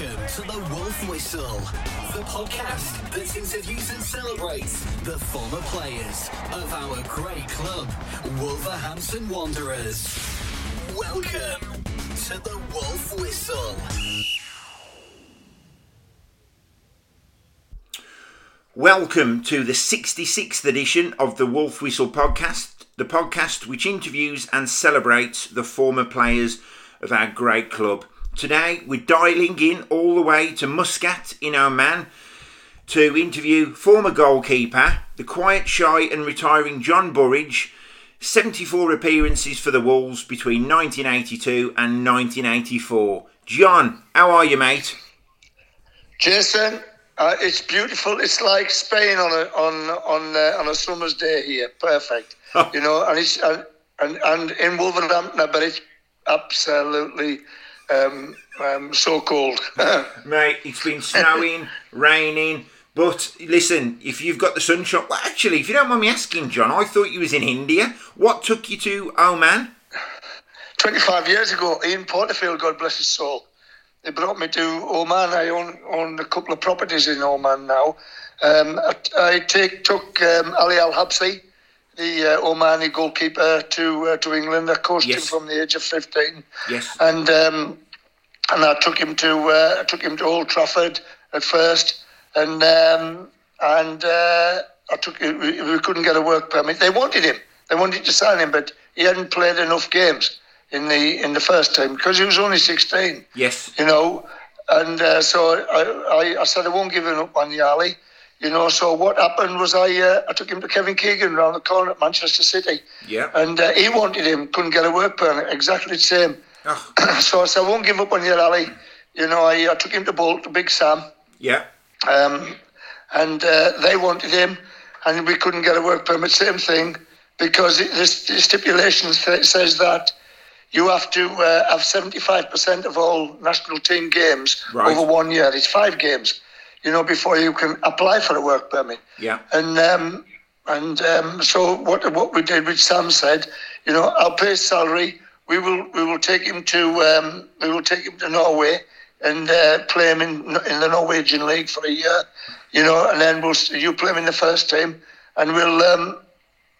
Welcome to the Wolf Whistle, the podcast that interviews and celebrates the former players of our great club, Wolverhampton Wanderers. Welcome to the Wolf Whistle. Welcome to the 66th edition of the Wolf Whistle podcast, the podcast which interviews and celebrates the former players of our great club. Today we're dialing in all the way to Muscat in Oman to interview former goalkeeper, the quiet, shy and retiring John Burridge, 74 appearances for the Wolves between 1982 and 1984. John, how are you, mate? Jason, uh, it's beautiful. It's like Spain on a on on uh, on a summer's day here. Perfect. you know, and it's and and, and in Wolverhampton, but it's absolutely um, um, so cold. Mate, it's been snowing, raining. But listen, if you've got the sunshine, well, actually, if you don't mind me asking, John, I thought you was in India. What took you to Oman? 25 years ago, Ian Porterfield, God bless his soul, they brought me to Oman. I own, own a couple of properties in Oman now. Um, I, I take, took um, Ali Al Habsi, the uh, Omani goalkeeper, to uh, to England. I coached Yes. him from the age of 15. Yes. and um, and I took him to uh, I took him to Old Trafford at first, and um, and uh, I took we, we couldn't get a work permit. They wanted him, they wanted to sign him, but he hadn't played enough games in the in the first team because he was only sixteen. Yes. You know, and uh, so I, I, I said I won't give him up on Yali. You know, so what happened was I uh, I took him to Kevin Keegan around the corner at Manchester City, Yeah. and uh, he wanted him, couldn't get a work permit, exactly the same. Oh, so I said, I won't give up on you, Ali. You know, I, I took him to Bolt, to Big Sam, yeah. um, and uh, they wanted him, and we couldn't get a work permit. Same thing, because it, this, the stipulation th- says that you have to uh, have 75% of all national team games Right. over one year. It's five games, you know, before you can apply for a work permit. Yeah. And um, and um, so what what we did, which Sam said, you know, I'll pay his salary. We will we will take him to um, we will take him to Norway and uh, play him in in the Norwegian league for a year, you know, and then we'll you play him in the first team, and we'll um,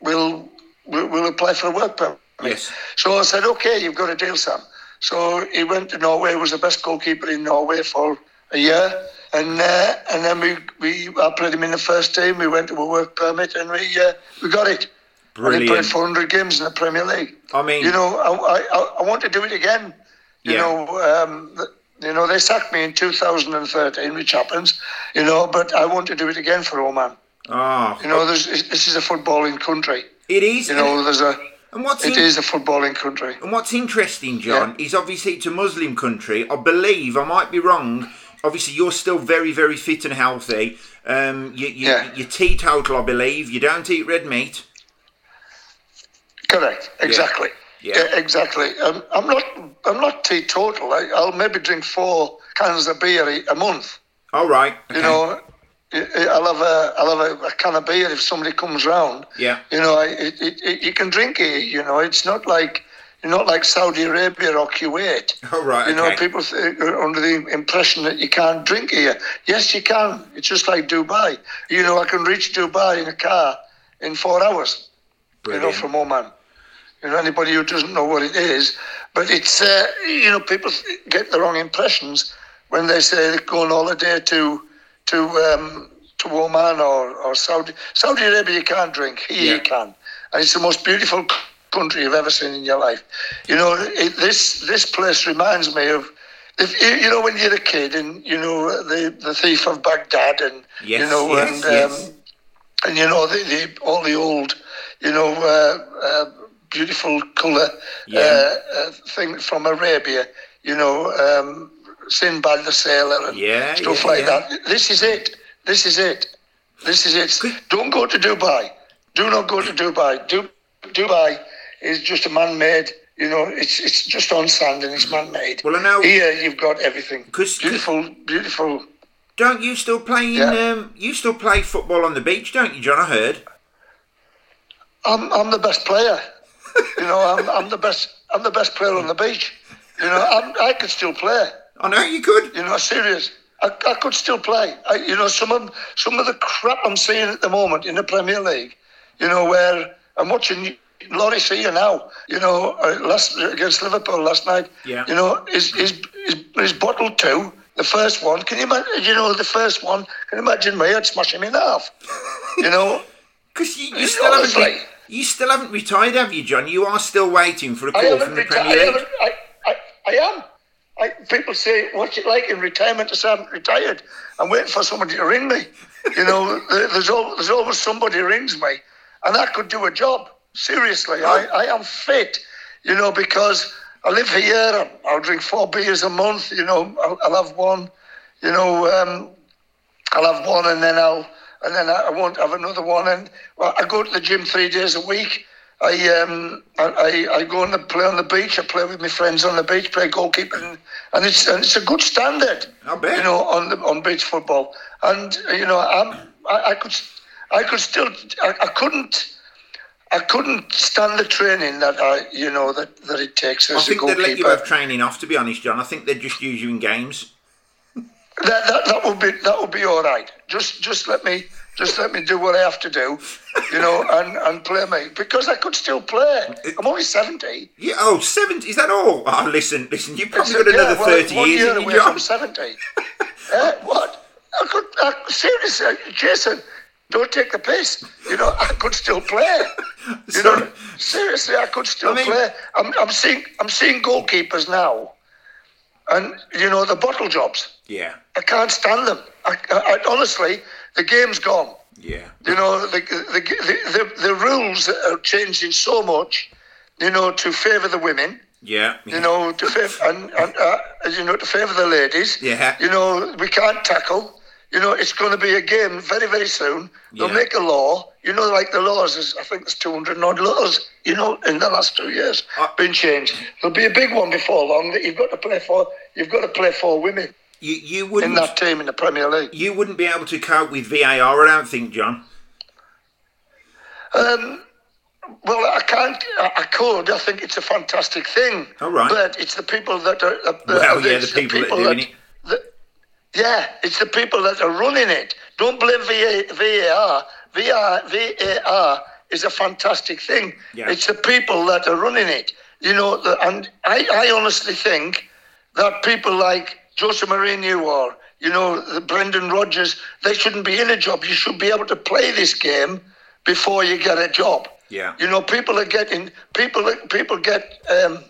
we'll we'll, we'll apply for a work permit. Yes. So I said, okay, you've got a deal, Sam. So he went to Norway, was the best goalkeeper in Norway for a year. And uh, and then we, we I played him in the first team. We went to a work permit and we uh, we got it. And he played 400 games in the Premier League. I mean, You know, I, I, I want to do it again. You Yeah. know, um, you know, they sacked me in 2013, which happens. You know, but I want to do it again for Oman. oh, You know, there's, this is a footballing country. it is. You know, there's a and what's it in- is a footballing country. And what's interesting, John, is obviously it's a Muslim country. I believe I might be wrong. Obviously, you're still very, very fit and healthy. Um, you, you, Yeah. You're teetotal, I believe. You don't eat red meat. Correct. Exactly. Yeah. Yeah, exactly. Um, I'm not. I'm not teetotal. I, I'll maybe drink four cans of beer a- a month. All right. You know, I'll have a. I'll have a, a can of beer if somebody comes round. Yeah. You know, I, it, it, it, you can drink it. You know, it's not like. Not like Saudi Arabia or Kuwait. All right. You know, okay. people th- are under the impression that you can't drink here. Yes, you can. It's just like Dubai. You know, I can reach Dubai in a car in four hours you know, Brilliant. from Oman. You know, anybody who doesn't know what it is, but it's uh, you know, people get the wrong impressions when they say they go on holiday to to um, to Oman or, or Saudi Saudi Arabia. You can't drink here. Yeah. You can, and it's the most beautiful country you've ever seen in your life. You know, it, this this place reminds me of. If you, you know when you're a kid and you know the the thief of Baghdad and Yes, you know yes, and yes. Um, and you know the, the all the old you know uh, uh, beautiful color Yeah. uh, uh, thing from Arabia you know um, Sinbad the sailor and Yeah, stuff yeah, like yeah. that this is it this is it this is it don't go to Dubai do not go to Dubai du- Dubai is just a man-made you know it's it's just on sand and it's man-made Well, I know- here you've got everything 'Cause- beautiful beautiful Don't you still play? In, Yeah. um, you still play football on the beach, don't you, John? I heard. I'm I'm the best player. You know, I'm I'm the best I'm the best player on the beach. You know, I'm, I can still play. I know you could. You know, serious. I, I could still play. I, you know, some of some of the crap I'm seeing at the moment in the Premier League. You know, where I'm watching Lloris here now. You know, uh, last against Liverpool last night. Yeah. You know, is is is, is bottle two. The first one, can you imagine? You know, the first one. Can you imagine me? I'd smash him in half. You know, Because you, you still haven't. Re- you still haven't retired, have you, John? You are still waiting for a call from the reti- Premier League. haven't, I, I, I am. I, people say, what's it like in retirement? I say, I'm retired. I'm waiting for somebody to ring me. You know, there's, al- there's always somebody rings me, and I could do a job. Seriously, I, I am fit, you know, because I live here. I'll, drink four beers a month, you know, I'll, I'll have one, you know, um, I'll have one and then I'll and then I won't have another one. And well, I go to the gym three days a week. I um I, I, I go and play on the beach. I play with my friends on the beach, play goalkeeper, and, and it's and it's a good standard. I bet. You know, on the on beach football, and you know, I'm I, I could I could still I, I couldn't. I couldn't stand the training that I, you know, that, that it takes as I think they'd let you have training off, to be honest, John. I think they'd just use you in games. That, that that would be that would be all right. Just just let me just let me do what I have to do, you know, and, and play me because I could still play. I'm only seventy. Yeah, oh, 70, is that all? Oh, listen, listen, you've probably got Yeah, another well, 30 one years year away from seventy. uh, what? I could I, seriously, Jason. Don't take the piss. You know, I could still play. You know, seriously, I could still I mean- play. I'm, I'm seeing I'm seeing goalkeepers now, and you know the bottle jobs. Yeah, I can't stand them. I, I, I honestly, the game's gone. yeah. You know, the, the, the, the, the rules are changing so much, you know, to favour the women, Yeah, you know, to favour, and, and uh, you know, to favour the ladies. Yeah. You know, we can't tackle. You know, it's going to be a game very, very soon. They'll Yeah. make a law. You know, like the laws, is, I think there's 200 odd laws, you know, in the last two years Uh, been changed. There'll be a big one before long that you've got to play for. You've got to play for women You you in wouldn't that team in the Premier League. you wouldn't be able to cope with VAR, I don't think, John. Um, well, I can't. I I could. I think it's a fantastic thing. All right. But it's the people that are. Uh, Well, yeah, the people that are doing it. that- yeah, it's the people that are running it. Don't blame VA, VAR. VAR. VAR is a fantastic thing. Yeah. It's the people that are running it. You know, and I, I honestly think that people like Jose Mourinho or you know the Brendan Rodgers, they shouldn't be in a job. You should be able to play this game before you get a job. Yeah. You know, people are getting people. People get um,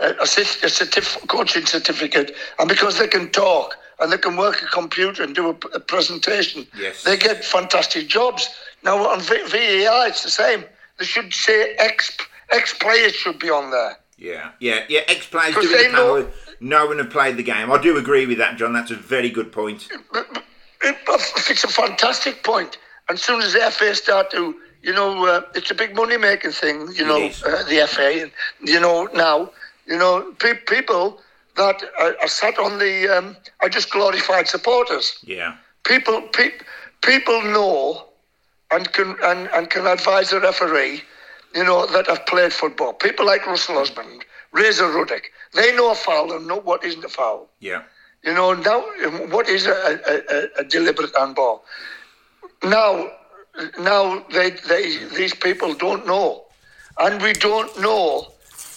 a, a, cert- a certif- coaching certificate, and because they can talk and they can work a computer and do a, a presentation, Yes. they get fantastic jobs. Now on v- VAR, it's the same. They should say ex ex players should be on there. Yeah, yeah, yeah. Ex players doing the power. know- No one have played the game. I do agree with that, John. That's a very good point. It's a fantastic point. And as soon as the FA start to, you know, uh, it's a big money making thing, you know, uh, the FA, and, you know, now, you know, pe- people that are, are sat on the, um, are just glorified supporters. Yeah, People, pe- people know and can, and, and can advise a referee, you know, that have played football. People like Russell Osman, Razor Ruddock, they know a foul and know what isn't a foul. yeah, You know, now what is a, a, a, a deliberate handball? Now, now they, they these people don't know, and we don't know.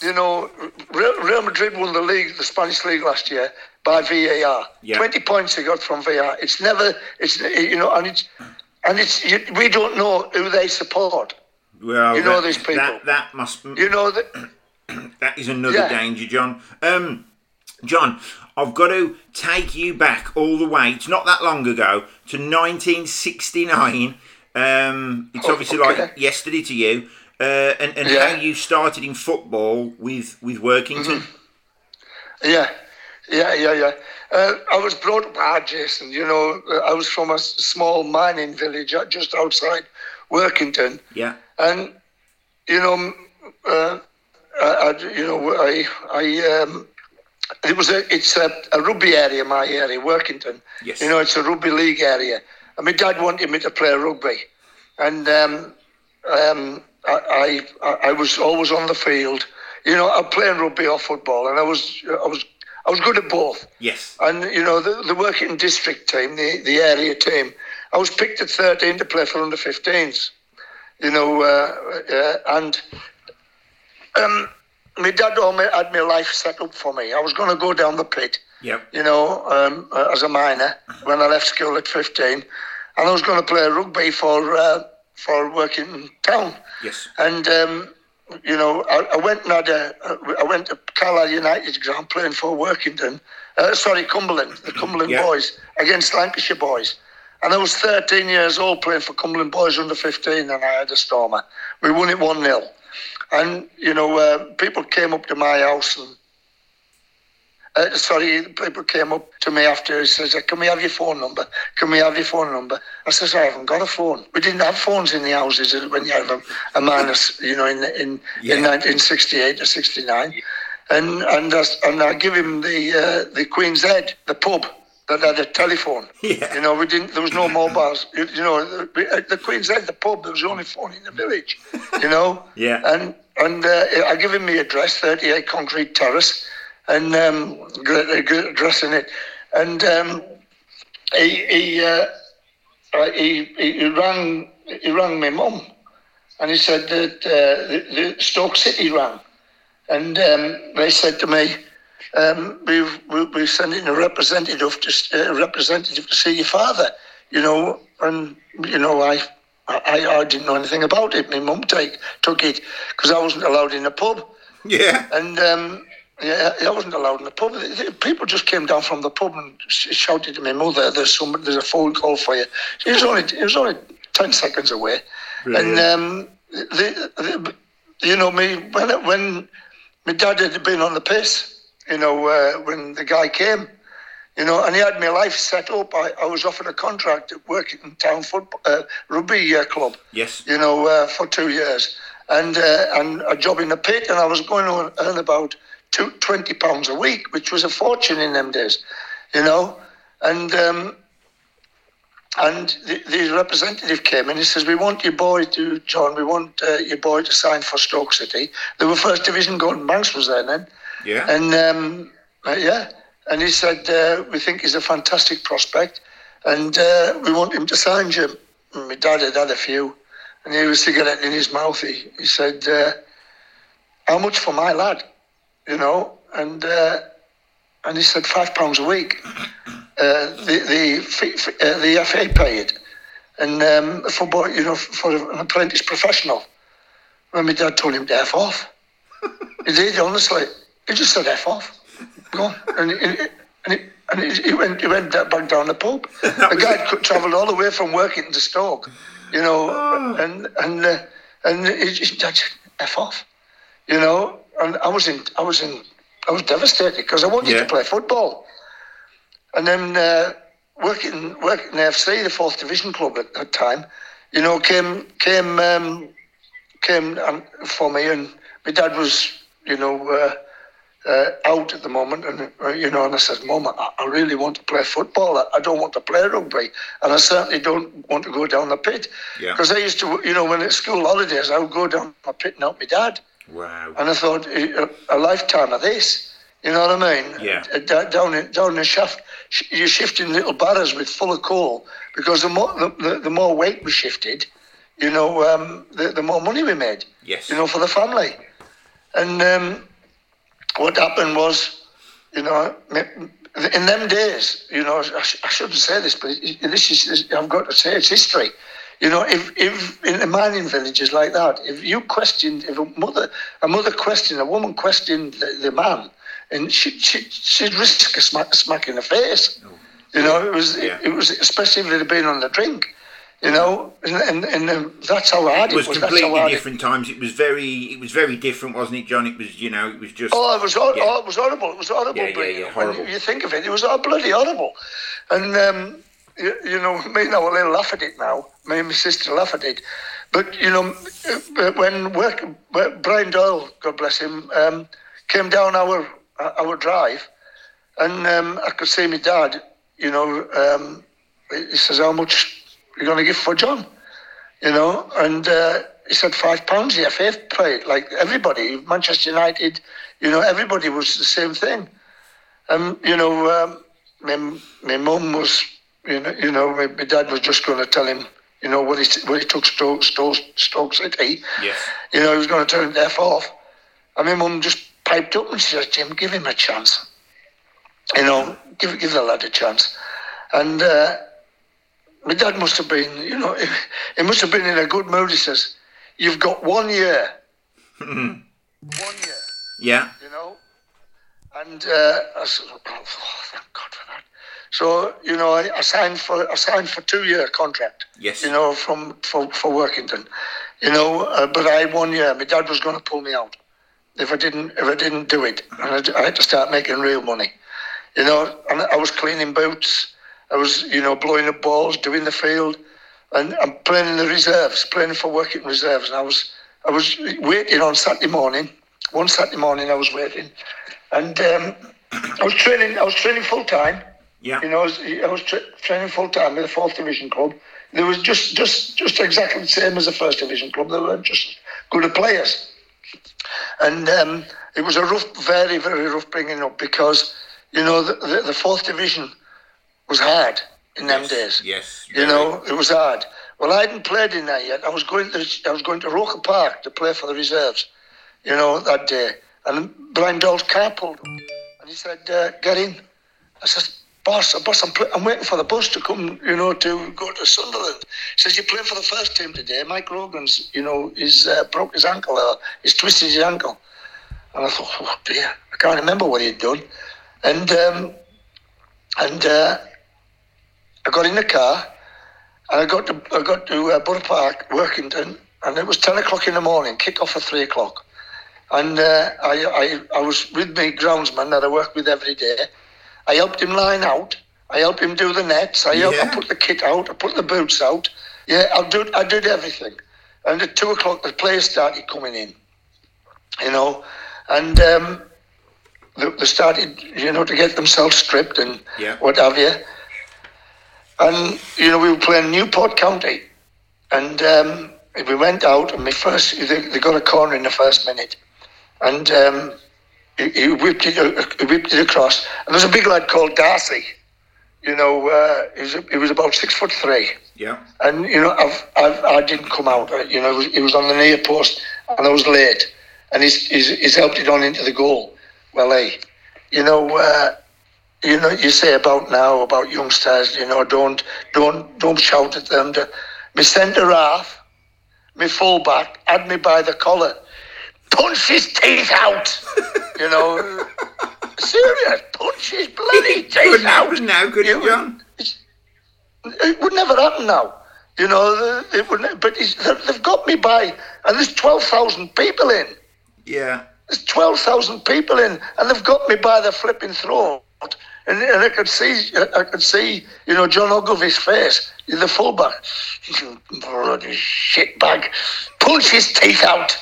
You know, Real, Real Madrid won the league, the Spanish league last year by VAR. Yeah. Twenty points they got from VAR. It's never, it's you know, and it's and it's you, we don't know who they support. Well, You know that, these people. That, that must. You know that. That is another Yeah. danger, John. Um, John, I've got to take you back all the way. It's not that long ago to 1969. Um, it's Oh, obviously okay. like yesterday to you, uh, and, and Yeah. how you started in football with with Workington. Mm-hmm. Yeah, yeah, yeah, yeah. Uh, I was brought up, ah, Jason. You know, uh, I was from a small mining village uh, just outside Workington, Yeah, and you know, uh, I, I, you know, I, I, um, it was a, it's a, a rugby area, my area, Workington. Yes. You know, it's a rugby league area, and my dad wanted me to play rugby, and um, um, I, I, I was always on the field. You know, I'm playing rugby or football, and I was, I was, I was good at both. Yes. And you know the, the working district team, the, the area team, I was picked at 13 to play for under 15s. You know, uh, uh, and um, my dad had my life set up for me. I was going to go down the pit. Yep. You know, um, uh, as a minor when I left school at 15, and I was going to play rugby for uh, for working town. Yes. And um, you know, I, I, went and had a, I went to Carlisle United because I'm playing for Workington. Uh, sorry, Cumberland, the Cumberland yeah. boys against Lancashire boys. And I was 13 years old playing for Cumberland boys under 15, and I had a stormer. We won it 1 0. And, you know, uh, people came up to my house and uh, sorry, people came up to me after and says, "Can we have your phone number? Can we have your phone number?" I says, "I haven't got a phone. We didn't have phones in the houses when you have a, a minus, you know, in in, yeah. in 1968 or 69." And and I, and I give him the uh, the Queen's Head, the pub that had a telephone. Yeah. You know, we didn't. There was no mobiles. You, you know, the, the Queen's Head, the pub. There was the only phone in the village. You know. yeah. And and uh, I give him the address, 38 Concrete Terrace and um, addressing it. And um, he he, uh, uh, he he rang he rang my mum, and he said that uh, the, the, Stoke City rang, and um, they said to me, um, "We've we're sending a representative to uh, representative to see your father," you know, and you know I. I, I didn't know anything about it. My mum take took it because I wasn't allowed in the pub. Yeah. And um, yeah, I wasn't allowed in the pub. People just came down from the pub and shouted to my mother, "There's some, there's a phone call for you." It was only, it was only ten seconds away, Brilliant. and um, the, the, you know, me when when my dad had been on the piss, you know, uh, when the guy came, you know, and he had my life set up. I, I was offered a contract at Workington football uh, rugby uh, club. Yes. You know, uh, for two years, and uh, and a job in the pit, and I was going to earn about two, 20 pounds a week, which was a fortune in them days, you know. And um, and the, the, representative came and he says, "We want your boy to John. We want uh, your boy to sign for Stoke City. They were first division. Gordon Banks was there then. Yeah. And um, uh, yeah, and he said, uh, "We think he's a fantastic prospect, and uh, we want him to sign you." And my dad had had a few, and he was cigarette in his mouth. He, he said, uh, "How much for my lad?" You know, and uh, and he said five pounds a week. Uh, the the uh, the FA paid, and um, for you know for an apprentice professional. When my dad told him to f off, he did honestly. He just said f off, go on, and he, and he, and he went he went back down the pub. the guy could travelled all the way from working to Stoke, you know, oh. and and uh, and he just f off, you know and I was in, I was in, I was devastated because I wanted yeah. to play football. And then uh, working, working in FC, the fourth division club at that time, you know, came came um, came for me, and my dad was, you know, uh, uh, out at the moment, and uh, you know, and I said, "Mum, I, I, really want to play football. I, I, don't want to play rugby, and I certainly don't want to go down the pit because yeah. I used to, you know, when it's school holidays, I would go down the pit and help my dad." Wow. And I thought, a, lifetime of this. You know what I mean? Yeah. Uh, down in down the shaft, you're shifting little barrows with full of coal because the more the, the more weight we shifted, you know, um, the, the more money we made. Yes. You know, for the family. And um, what happened was, you know, in them days, you know, I, sh- I shouldn't say this, but this is I've got to say it's history. You know, if, if in the mining villages like that, if you questioned, if a mother, a mother questioned, a woman questioned the, the man, and she, she, she'd risk a smack, smack in the face. Oh. You know, it was, yeah. it, it, was, especially if they'd been on the drink. You know, and, and, and that's how hard it was. It was completely different it, times. It was very, it was very different, wasn't it, John? It was, you know, it was just. Oh, it was, yeah. oh, it was horrible. It was horrible. Yeah, yeah, yeah, horrible. When you think of it, it was oh, bloody horrible. And um, you, know, me and I will laugh at it now. Me and my sister laugh at it. But, you know, when work, Brian Doyle, God bless him, um, came down our our drive, and um, I could see my dad, you know, um, he says, how much are you going to give for John? You know, and uh, he said five pounds, the FA paid, like everybody, Manchester United, you know, everybody was the same thing. And you know, um, my my mum was, you know, you know, my, my dad was just going to tell him, you know, what he what he took Stoke, Stoke, Stoke City. Yes. You know, he was going to turn deaf off. And my mum just piped up and she said, Jim, give him a chance. You know, give give the lad a chance. And uh, my dad must have been, you know, he, he must have been in a good mood. He says, "You've got one year, one year." Yeah. you know. And uh, I said, oh, thank God for that. So you know, I, I signed for I signed for two year contract. Yes. You know, from for for Workington, you know, uh, but I had one year. My dad was going to pull me out if I didn't if I didn't do it, and I, I had to start making real money. You know, and I was cleaning boots. I was, you know, blowing up balls, doing the field, and I'm playing in the reserves, playing for working reserves. And I was, I was waiting on Saturday morning. One Saturday morning, I was waiting, and um, I was training. I was training full time. Yeah. You know, I was, I was tra- training full time with the fourth division club. They was just, just, just exactly the same as the first division club. They were just good at players, and um, it was a rough, very, very rough bringing up because you know the, the, the fourth division was hard in them days. Yes. You know, it was hard. Well, I hadn't played in that yet. I was going to I was going to Roker Park to play for the reserves. You know that day, and Brian Doyle's car pulled up, and he said, uh, "Get in." I said, "Boss, boss, I'm, pl- I'm waiting for the bus to come. You know, to go to Sunderland." He says, "You're playing for the first team today." Mike Rogan's, you know, he's uh, broke his ankle or he's twisted his ankle, and I thought, "Oh dear, I can't remember what he'd done," and um, and. Uh, I got in the car and I got to I got to uh, Borough Park, Workington, and it was ten o'clock in the morning. Kick off at three o'clock, and uh, I, I I was with my groundsman that I work with every day. I helped him line out. I helped him do the nets. I, helped, Yeah. I put the kit out. I put the boots out. Yeah, I did I did everything. And at two o'clock, the players started coming in. You know, and um, they, they started you know to get themselves stripped and Yeah. what have you. And you know, we were playing Newport County, and um, we went out. And my first, they, they got a corner in the first minute, and um, he, he whipped it, uh, whipped it across. And there's a big lad called Darcy. You know, uh, he, was, he was about six foot three, Yeah. and you know, I've, I've, I didn't come out. You know, it was, it was on the near post, and I was late, and he's, he's, he's helped it on into the goal. Well, hey, you know. Uh, you know, you say about now about youngsters, you know, don't don't don't shout at them. Me centre half, me fullback had me by the collar, punch his teeth out. you know, serious, punch his bloody teeth Couldn't out. now, could it, You- John? It would never happen now. You know, uh, it would. But they've got me by, and there's twelve thousand people in. Yeah. There's 12,000 people in, and they've got me by the flipping throat. And, and I could see, I could see, you know, John Ogilvy's face, the fullback. You bloody shitbag. Punch his teeth out.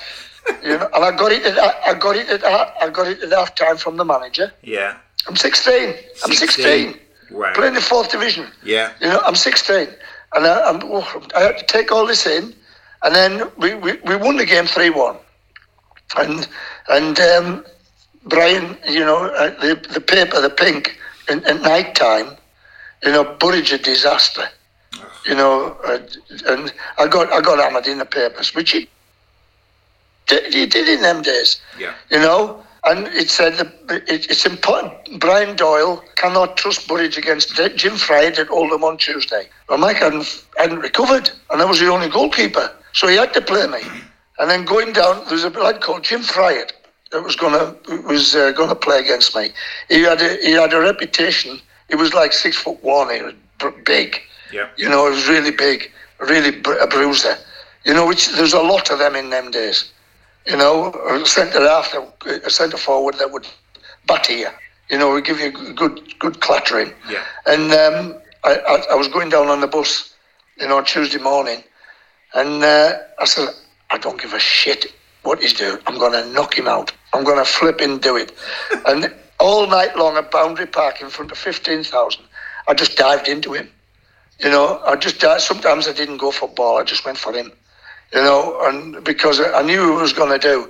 You know, and I got it. At, I got it. At, I got it at half time from the manager. Yeah. I'm 16. I'm 16. Wow. Playing the fourth division. Yeah. You know, I'm 16, and I, I'm, oh, I had to take all this in, and then we, we, we won the game three one, and and um, Brian, you know, uh, the the paper, the pink, in, at night time, you know, Burridge a disaster, you know, uh, and I got I got hammered in the papers, which he did, he did in them days Yeah. you know. And it said that it's important. Brian Doyle cannot trust Burridge against Jim Fryatt at Oldham on Tuesday. Well, Mike hadn't, hadn't recovered, and I was the only goalkeeper, so he had to play me. And then going down, there was a lad called Jim Fryatt that was gonna was uh, gonna play against me. He had a, he had a reputation. He was like six foot one. He was big. Yeah. You know, he was really big, really br- a bruiser. You know, which there's a lot of them in them days. You know, a centre half, a centre forward that would batter you. You know, would give you a good good clattering. Yeah. And um, I, I, I was going down on the bus, you know, Tuesday morning, and uh, I said, I don't give a shit what he's doing. I'm going to knock him out. I'm going to flip and do it. and all night long at Boundary Park in front of 15,000, I just dived into him. You know, I just dived. Sometimes I didn't go for ball. I just went for him. You know, and because I knew what I was going to do.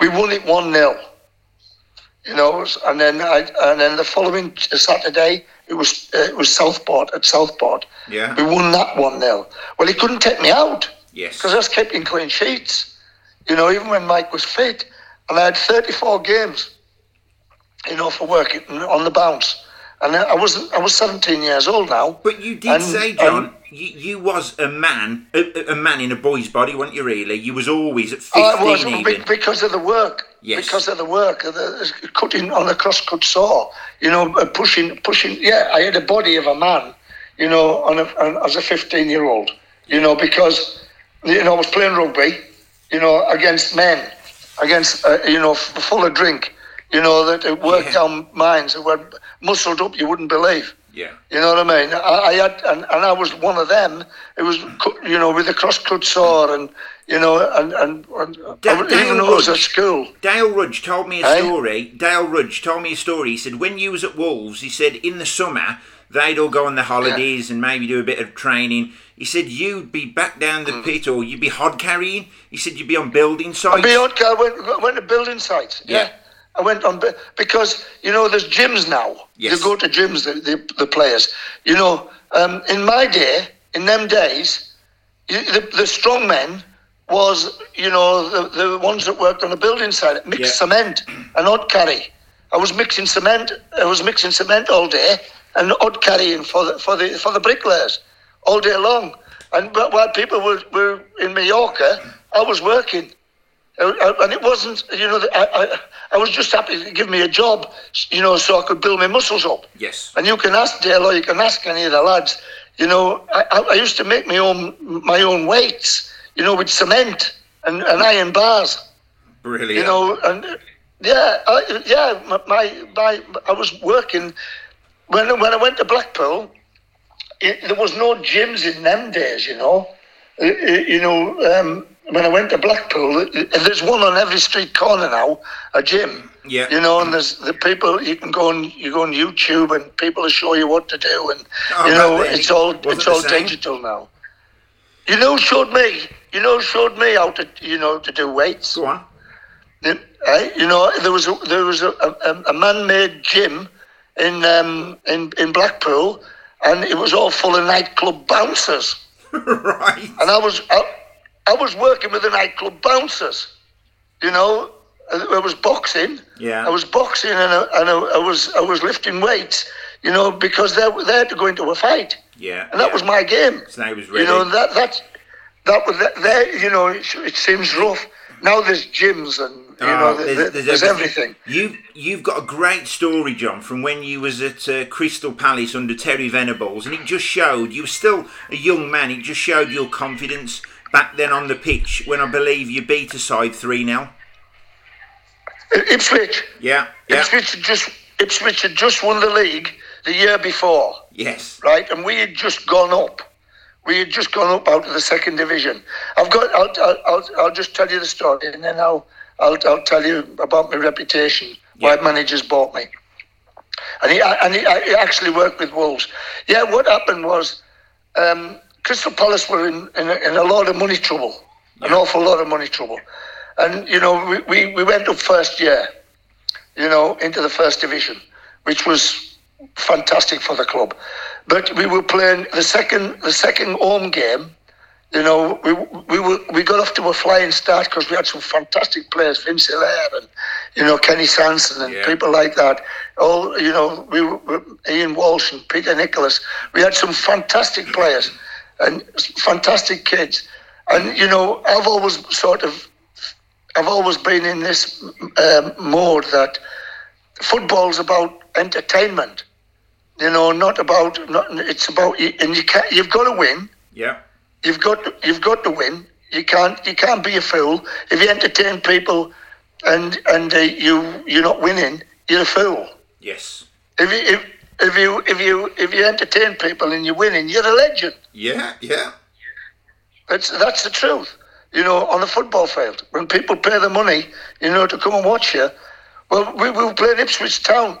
We won it 1 0. You know, and then I, and then the following Saturday it was uh, it was Southport at Southport. Yeah. We won that one 0 Well, he couldn't take me out Yes. because I was keeping clean sheets. You know, even when Mike was fit, and I had 34 games. You know, for working on the bounce, and I wasn't. I was 17 years old now. But you did And- say, John, you, you was a man, a, a man in a boy's body, weren't you? Really, you was always at fifteen. Oh, I was even. because of the work. Yes. Because of the work, of the cutting on the cross-cut saw. You know, uh, pushing, pushing. Yeah, I had a body of a man. You know, on a, on, as a 15-year-old. You know, because you know I was playing rugby. You know, against men, against uh, you know, f- full of drink. You know that it worked Yeah. down minds that were muscled up. You wouldn't believe. yeah. You know what I mean? I, I had, and, and I was one of them. It was, you know, with the cross-cut saw, and you know, and and, and Da- I was- even Dale though I was at school. Dale Rudge told me a Eh? story. Dale Rudge told me a story. He said when you was at Wolves, he said in the summer they'd all go on the holidays and maybe do a bit of training. He said you'd be back down the pit or you'd be hod carrying. He said you'd be on building sites. Beyond, I went, went to building sites. Yeah. Yeah. I went on because you know there's gyms now. Yes. You go to gyms, the, the, the players. You know, um, in my day, in them days, you, the, the strong men was you know the, the ones that worked on the building site, mixed Yeah. cement and odd carry. I was mixing cement. I was mixing cement all day and odd carrying for the for the for the bricklayers all day long. And but while people were, were in Mallorca, I was working. And it wasn't, you know, I, I, I was just happy to give me a job, you know, so I could build my muscles up. yes. And you can ask Dale or you can ask any of the lads, you know, I, I used to make my own my own weights, you know, with cement and, and iron bars, Brilliant. you know, and yeah, I, yeah, my, my, my I was working when when I went to Blackpool. It, there was no gyms in them days, you know. Uh, uh, You know, um, when I went to Blackpool, uh, there's one on every street corner now, a gym. Yeah. You know, and there's the people you can go on you go on YouTube and people will show you what to do, and Oh, you know then, it's all wasn't it's all same. digital now. You know, showed me. You know, showed me how to you know to do weights. Go on. The- eh, you know, there was a, there was a, a, a man-made gym in um, in in Blackpool, and it was all full of nightclub bouncers. right. And I was I, I was working with the nightclub bouncers. You know, I was boxing. Yeah. I was boxing, and I, and I, I was I was lifting weights. You know, because they they had to go into a fight, Yeah. and that yeah. was my game. So now was ready. You know that that that was that, there. You know, it, it seems rough. Now there's gyms and you know Oh, there- there's, everything. You you've got a great story, John, from when you was at uh, Crystal Palace under Terry Venables, and it just showed you were still a young man. It just showed your confidence back then on the pitch when I believe you beat a side three 0 Ipswich. Yeah, yeah, Ipswich had just Ipswich had just won the league the year before, yes, right? And we had just gone up. We had just gone up out of the second division. I've got. I'll. I'll. I'll, I'll just tell you the story, and then I'll. I'll. I'll tell you about my reputation. Why Yeah. managers bought me. And he. And he, I actually worked with Wolves. Yeah. What happened was, um, Crystal Palace were in in a, in a lot of money trouble, an awful lot of money trouble, and you know we, we, we went up first year you know, into the first division, which was fantastic for the club. But we were playing the second the second home game. You know, we we were, we got off to a flying start because we had some fantastic players, Vince Hilaire and you know Kenny Sansom and Yeah. people like that. All you know, we were Ian Walsh and Peter Nicholas. We had some fantastic players and fantastic kids. And you know, I've always sort of I've always been in this um, mode that football's about entertainment. You know, not about. Not, it's about, and you can't. You've got to win. yeah, You've got. To, you've got to win. You can't. You can't be a fool if you entertain people, and and uh, you you're not winning. You're a fool. yes, If you if, if you if you if you entertain people and you're winning, you're a legend. yeah, yeah, That's that's the truth. You know, on the football field, when people pay the money, you know, to come and watch you. Well, we, we playing Ipswich Town.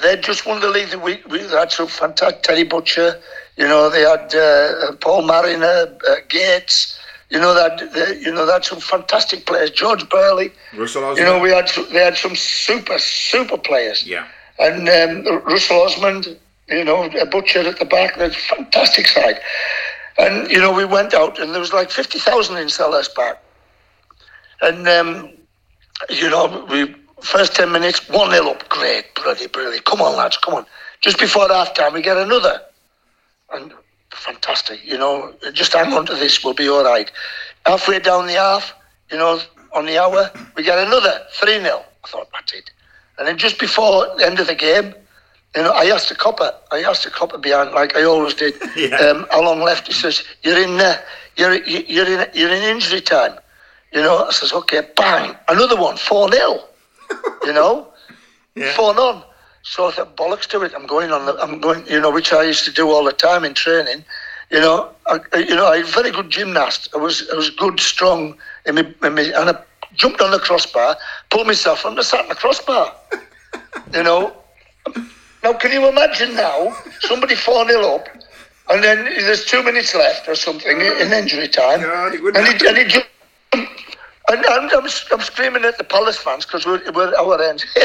They'd just won the league. The week we had some fantastic Terry Butcher. You know, they had uh, Paul Mariner, uh, Gates. You know that they, you know that's some fantastic players. George Burley. Russell. You know we had they had some super super players. Yeah. And um, Russell Osman, you know, a butcher at the back. That's fantastic side. And you know we went out and there was like fifty thousand in Selhurst Park. And um, you know we first ten minutes one 0 up. Great, bloody brilliant. Come on lads, come on. Just before half time we get another. And fantastic. You know, just hang on to this, we'll be all right. Halfway down the half, you know, on the hour, we get another 3 0. I thought, that's it. And then just before the end of the game, you know, I asked the copper, I asked the copper behind, like I always did, Yeah. um, how long left? He says, you're in, uh, you're, you're in, you're in injury time. You know, I says, okay, bang, another one, 4 0. you know, Yeah. four none. So I thought, bollocks to it. I'm going on. The, I'm going. You know, which I used to do all the time in training. You know, I, you know, I was a very good gymnast. I was, I was good, strong, in me, in me, and I jumped on the crossbar, pulled myself, I sat on the crossbar. you know. Now, can you imagine now somebody four 0 up, and then there's two minutes left or something in injury time, God, it and he, and he jumped. And I'm, I'm, I'm screaming at the Palace fans because we're, we're our end.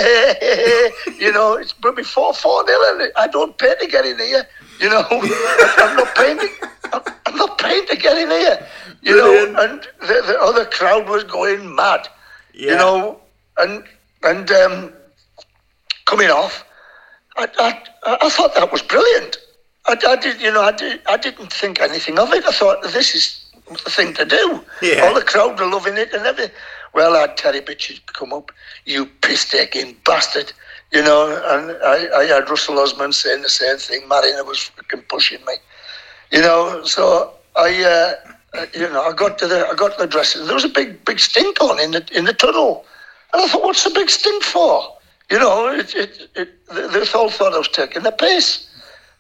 you know, it's probably 4 4 nil, and I don't pay to get in here. You know, I'm not paying to, I'm, I'm not paying to get in here. You Brilliant. know, and the, the other crowd was going mad. Yeah. You know, and and um, coming off, I, I, I thought that was brilliant. I, I did, you know, I, did, I didn't think anything of it. I thought this is the thing to do. Yeah. All the crowd were loving it and everything. Well, I had Terry Butcher come up, you piss taking bastard. You know, and I, I had Russell Osman saying the same thing. Mariner was fucking pushing me. You know, so I, uh, uh, you know, I got to the, I got to the dressing. There was a big, big stink on in the in the tunnel, and I thought, what's the big stink for? You know, it, it, it, they they all thought I was taking the piss.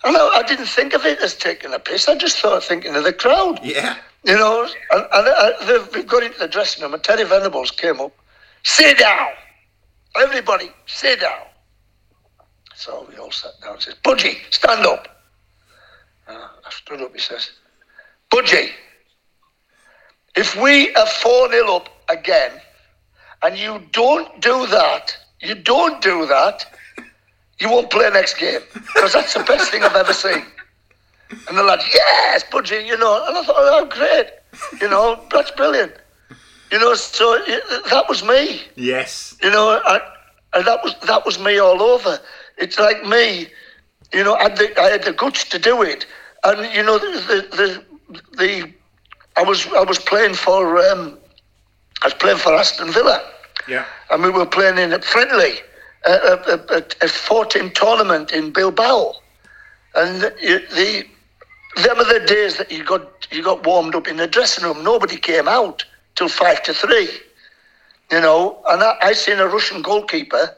And I, I didn't think of it as taking a piss. I just thought thinking of the crowd. Yeah. You know, and, and uh, they- we got into the dressing room, and Terry Venables came up. Sit down, everybody, sit down. So we all sat down. He says, "Budgie, stand up." Uh, I stood up. He says, "Budgie, if we are four 0 up again, and you don't do that, you don't do that, you won't play next game because that's the best thing I've ever seen." And the lad, yes, Budgie, you know. And I thought, oh, great. You know, that's brilliant. You know, so that was me. Yes. You know, I, and that was that was me all over. It's like me, you know, I had the, I had the guts to do it, and you know, the the the, the I was I was playing for um, I was playing for Aston Villa, Yeah. and we were playing in a friendly, a, a, a, a four-team tournament in Bilbao, and the, the them are the days that you got you got warmed up in the dressing room. Nobody came out till five to three, you know. And I, I seen a Russian goalkeeper,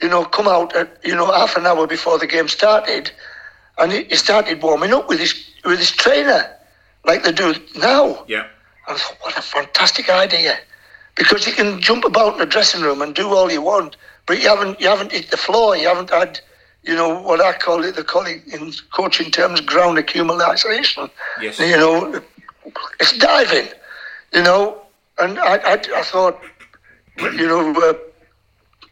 you know, come out at you know half an hour before the game started, and he, he started warming up with his with his trainer, like they do now. Yeah. I thought, what a fantastic idea. Because you can jump about in the dressing room and do all you want, but you haven't you haven't hit the floor, you haven't had, you know, what I call it, the call it in coaching terms ground accumulation. Yes. You know, it's diving, you know. And I, I, I thought, you know, uh,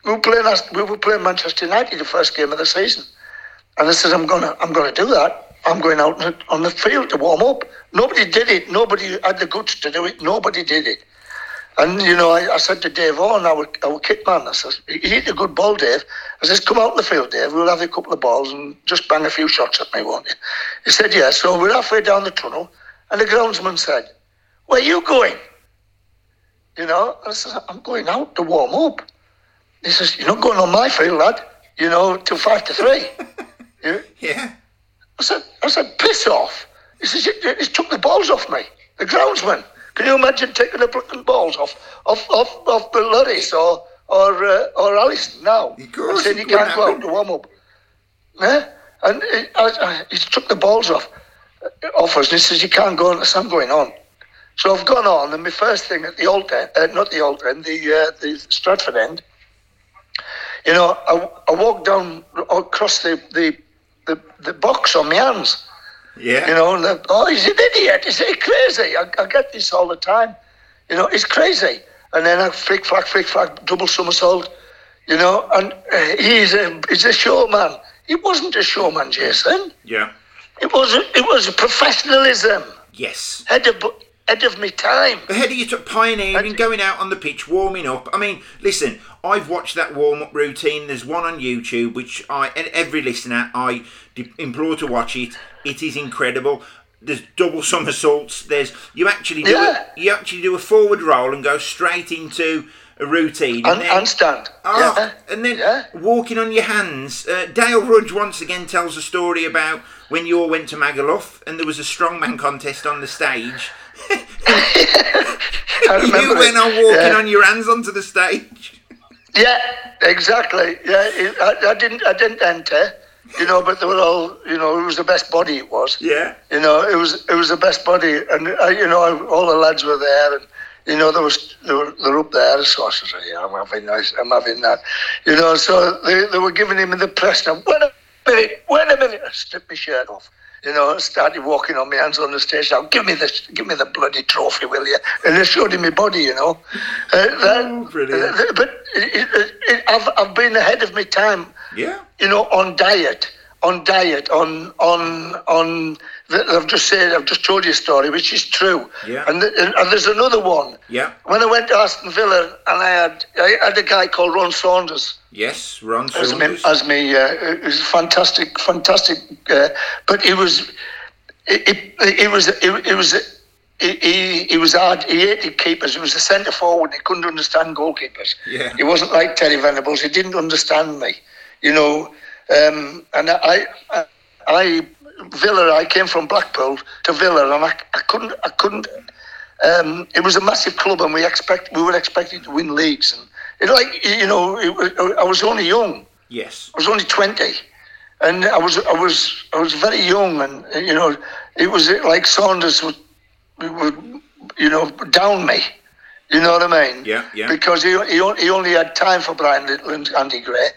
we were playing us- we were playing Manchester United the first game of the season, and I said, I'm gonna I'm gonna do that. I'm going out on the- field to warm up. Nobody did it. Nobody had the guts to do it. Nobody did it. And you know, I, I said to Dave Owen, our our kit man, I said, "You hit a good ball, Dave." I says, "Come out in the field, Dave. We'll have a couple of balls and just bang a few shots at me, won't you?" He said, "Yeah." So we're halfway down the tunnel, and the groundsman said, "Where are you going?" You know, I said, "I'm going out to warm up." He says, "You're not going on my field, lad. You know, till five to three. you, Yeah. I said, I said, piss off. He says, he, he took the balls off me. The groundsman. Can you imagine taking the fucking balls off off off, off the Lloris or or uh, or Alice now? Course, and said you can't go out to warm up. Yeah? And he, I, I, he took the balls off off us and he says, You can't go on. Said, I'm going on. So I've gone on, and my first thing at the old end, uh, not the old end, the uh, the Stretford end, you know, I, I walked down across the, the, the, the box on my hands. Yeah. You know, and they're, oh, he's an idiot. He's crazy. I, I get this all the time. You know, he's crazy. And then I flick, flack, flick, flack, double somersault. You know, and uh, he's a he's a showman. He wasn't a showman, Jason. Yeah. It was a, it was professionalism. Yes. Head of head of me time. Ahead of you took pioneering, And- going out on the pitch, warming up. I mean, listen, I've watched that warm up routine. There's one on YouTube, which I and every listener I de- implore to watch it. It is incredible. There's double somersaults. There's you actually do Yeah. a, you actually do a forward roll and go straight into a routine. And, then- handstand. Oh, yeah. and then Yeah. walking on your hands. Uh, Dale Rudge once again tells a story about when you all went to Magaluf and there was a strongman contest on the stage. I you it. went on walking Yeah. on your hands onto the stage. Yeah, exactly. Yeah, I, I didn't. I didn't enter. You know, but they were all. You know, it was the best body. It was. Yeah. You know, it was. It was the best body, and uh, you know, all the lads were there, and you know, there was they were, they were up there. So I said, "Yeah, I'm having this. I'm having that." You know, so they, they were giving him the press. Now, wait a minute. Wait a minute. I stripped my shirt off. You know, started walking on my hands on the stage. Now, give me this, give me the bloody trophy, will you? And they showed him my body, you know. Uh, that, brilliant. uh, but it, it, it, I've, I've been ahead of my time Yeah. you know, on diet, on diet, on on on. The, I've just said, I've just told you a story, which is true. Yeah. And, th- and, there's another one. Yeah. When I went to Aston Villa, and I had I had a guy called Ron Saunders Yes. Ron as me, Saunders. as me. Uh, it was fantastic, fantastic. Uh, but he was, it, it, it was, it, it was. He, he, he was hard. He hated keepers. He was a centre forward. He couldn't understand goalkeepers. Yeah. He wasn't like Terry Venables. He didn't understand me, you know. Um, and I, I, I, Villa. I came from Blackpool to Villa, and I, I couldn't, I couldn't. Um, it was a massive club, and we expect we were expected to win leagues. And it, like you know, it, I was only young. yes. I was only twenty, and I was I was I was very young, and uh, you know, it was like Saunders would would you know down me. You know what I mean? Yeah, yeah. Because he he, he only had time for Brian Little and Andy Gray.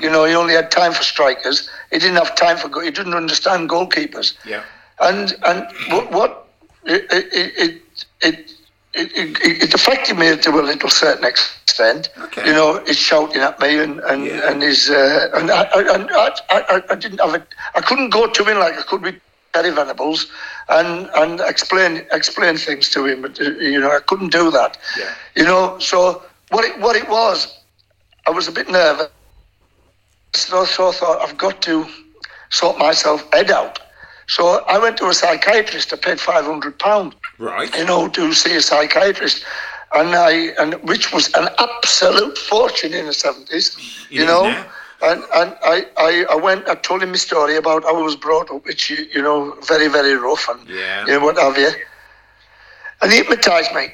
You know, he only had time for strikers. He didn't have time for. go- He didn't understand goalkeepers Yeah. and and what, what it it it it, it, affected me to a little certain extent. Okay. You know, he's shouting at me and and Yeah. and his uh, and I, I, and I, I I didn't have it. I couldn't go to him like I could with Terry Venables and and explain explain things to him. But, uh, you know, I couldn't do that. Yeah. You know, so what it what it was, I was a bit nervous. So, so I thought I've got to sort myself head out. So I went to a psychiatrist. I paid five hundred pound, Right. you know, to see a psychiatrist, and I and which was an absolute fortune in the seventies, It you is know. And and I, I, I went. I told him my story about how I was brought up, which you, you know, very very rough and Yeah. you know what have you. And he hypnotised me,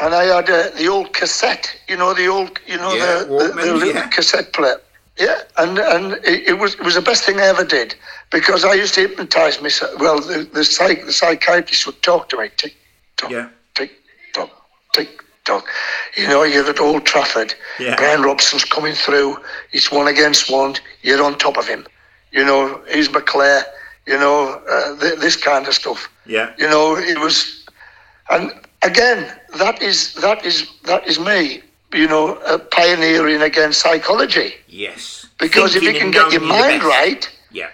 and I had uh, the old cassette, you know, the old, you know, Yeah, the, the, Walkman, the little yeah. cassette player. Yeah, and and it, it was it was the best thing I ever did because I used to hypnotise myself. Well, the the, psych, the psychiatrist would talk to me, tick tock, Yeah. tick tock, tick tock. You know, you're at Old Trafford. Yeah. Brian Robson's coming through. It's one against one. You're on top of him. You know, he's McClair. You know, uh, th- this kind of stuff. Yeah. You know, it was, and again, that is that is that is me. You know, uh, pioneering against psychology Yes. because if you can get your knowing you're the mind right, Yeah.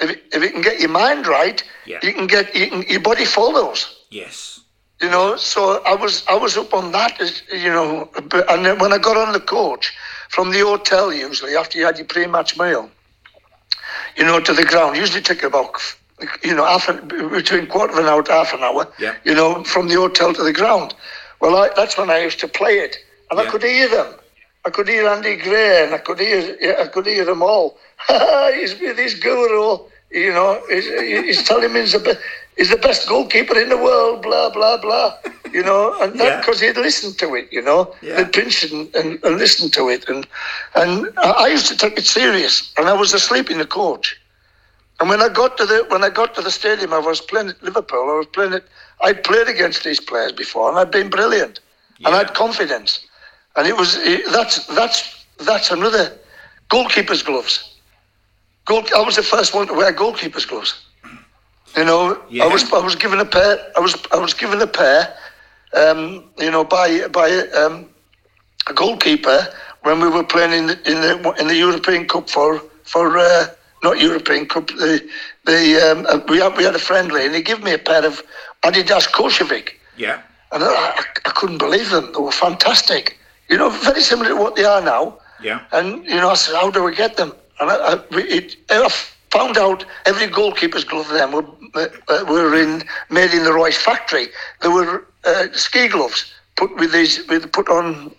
if if you can get your mind right, Yeah. you can get you can, your body follows. Yes. You know, so I was I was up on that, you know, and then when I got on the coach from the hotel, usually after you had your pre-match meal, you know, to the ground, usually take about, you know, half an, between quarter of an hour to half an hour, Yeah. you know, from the hotel to the ground. Well, I, that's when I used to play it, and Yeah. I could hear them. I could hear Andy Gray, and I could hear I could hear them all. he's with his guru, you know. He's, he's telling me he's the, be- he's the best goalkeeper in the world. Blah blah blah. You know, and Yeah. that because he'd listened to it. You know, Yeah. they'd pinch and, and, and listen to it, and and I used to take it serious. And I was asleep in the coach. And when I got to the when I got to the stadium, I was playing at Liverpool. I was playing it. I'd played against these players before, and I'd been brilliant, and I had confidence. And it was it, that's that's that's another goalkeeper's gloves. Goal, I was the first one to wear goalkeeper's gloves. You know, Yeah. I was I was given a pair. I was I was given a pair. Um, you know, by by um, a goalkeeper when we were playing in the in the, in the European Cup for for uh, not European Cup. The the um, uh, we had we had a friendly, and he gave me a pair of Adidas Koshevik, Yeah. and I, I, I couldn't believe them. They were fantastic. You know, very similar to what they are now. Yeah. And you know, I said, "How do we get them?" And I, I, it, I found out every goalkeeper's glove then were uh, were in made in the Reusch factory. They were uh, ski gloves put with these with put on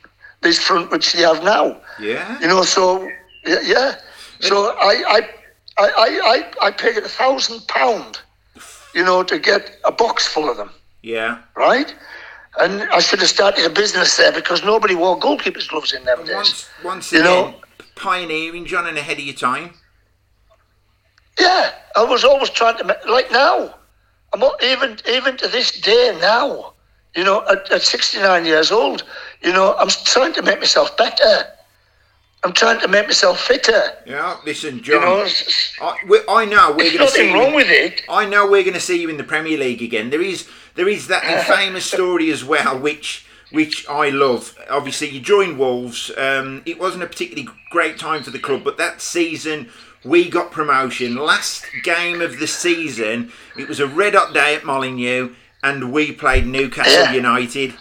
this front which they have now. Yeah. You know, so yeah, yeah. So I I I I, I, I paid a thousand pound, you know, to get a box full of them Yeah. right? And I should have started a business there because nobody wore goalkeepers' gloves in them days. Once, once You again, know- pioneering, John, and ahead of your time. Yeah, I was always trying to make, like now. I'm not, even even to this day now. You know, at, at 69 years old, you know, I'm trying to make myself better. I'm trying to make myself fitter. Yeah. Listen, John. You know, I, we, I know we're going to see. nothing you- wrong with it. I know we're going to see you in the Premier League again. There is there is that infamous story as well, which which I love. Obviously, you joined Wolves. Um, it wasn't a particularly great time for the club, but that season we got promotion. Last game of the season, it was a red hot day at Molineux, and we played Newcastle Yeah. United.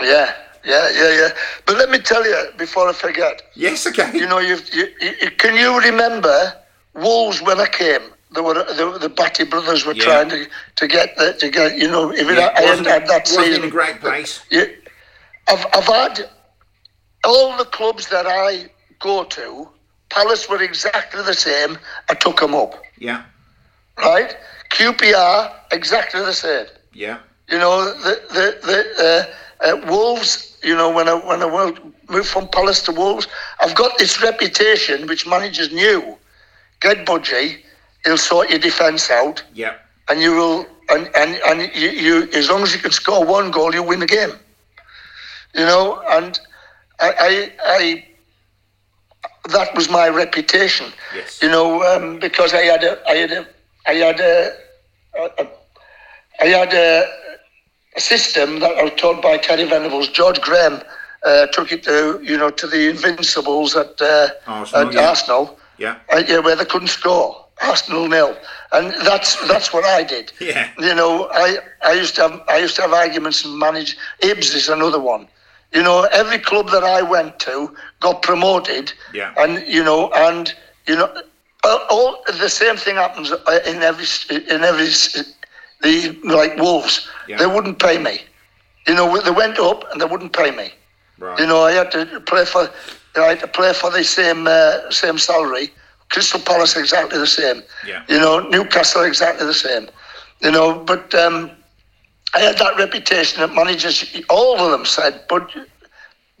Yeah, yeah, yeah, yeah. But let me tell you before I forget. Yes, okay. You know, you've, you, you, can you remember Wolves when I came? There were the, the Bhatti brothers were Yeah. trying to, to get the, to get you know if it, Yeah, I wasn't, hadn't had that wasn't in season. a great place. Yeah, I've I've had all the clubs that I go to. Palace were exactly the same. I took them up, Yeah, right? QPR exactly the same. yeah, You know, the the the uh, uh, Wolves. You know, when I when I moved from Palace to Wolves, I've got this reputation which managers knew. Get Budgie, he'll sort your defence out, yeah, and you will, and and and you, you as long as you can score one goal, you win the game. You know, and I I. I that was my reputation. Yes. You know, um, because I had a, I had a, I had a, a, a I had a, a system that I was taught by Terry Venables. George Graham uh, took it to, you know, to the Invincibles at, uh, Arsenal, at yeah. Arsenal, yeah, uh, yeah, where they couldn't score. Arsenal nil, and that's that's what I did. Yeah. You know, I, I used to have I used to have arguments and manage. Hibs is another one. You know, every club that I went to got promoted. Yeah. And you know, and you know, all, the same thing happens uh, in every in every the like Wolves. Yeah. They wouldn't pay me. You know, they went up and they wouldn't pay me. right. You know, I had to play for, I had to play for the same uh, same salary. Crystal Palace exactly the same. Yeah. You know, Newcastle exactly the same. You know, but um, I had that reputation that managers, all of them said, "Bud,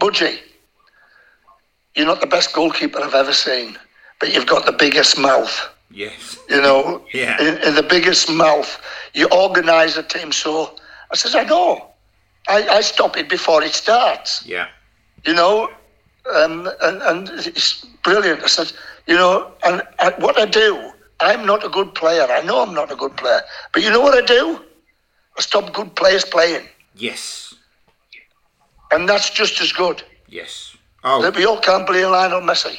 Budgie, you're not the best goalkeeper I've ever seen, but you've got the biggest mouth." yes, you know, Yeah. in, in the biggest mouth. You organise a team so. I says, I know. I, I stop it before it starts, yeah, you know, um, and, and it's brilliant. I said, you know, and I, what I do, I'm not a good player. I know I'm not a good player. But you know what I do? I stop good players playing. yes, And that's just as good. yes. Oh, That we all can't play Lionel Messi.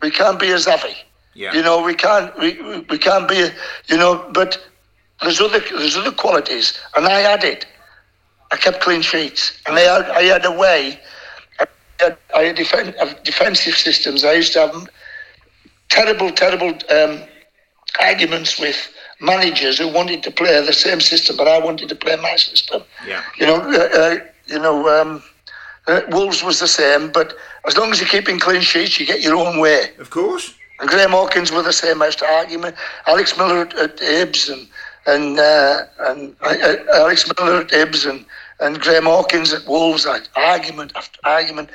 We can't be a Xavi. yeah, You know, we can't we, we, we can't be you know, but there's other there's other qualities, and I had it. I kept clean sheets, and I had I had a way. I had, I had defen- uh, defensive systems. I used to have terrible, terrible um, arguments with managers who wanted to play the same system, but I wanted to play my system. yeah, You know, uh, uh, you know, um, uh, Wolves was the same, but as long as you're keeping clean sheets, you get your own way. of course. And Graham Hawkins were the same as to argument. Alex Miller at, at Hibs and and uh, and uh, uh, Alex Miller at Hibs and, and Graham Hawkins at Wolves. Like, argument after argument,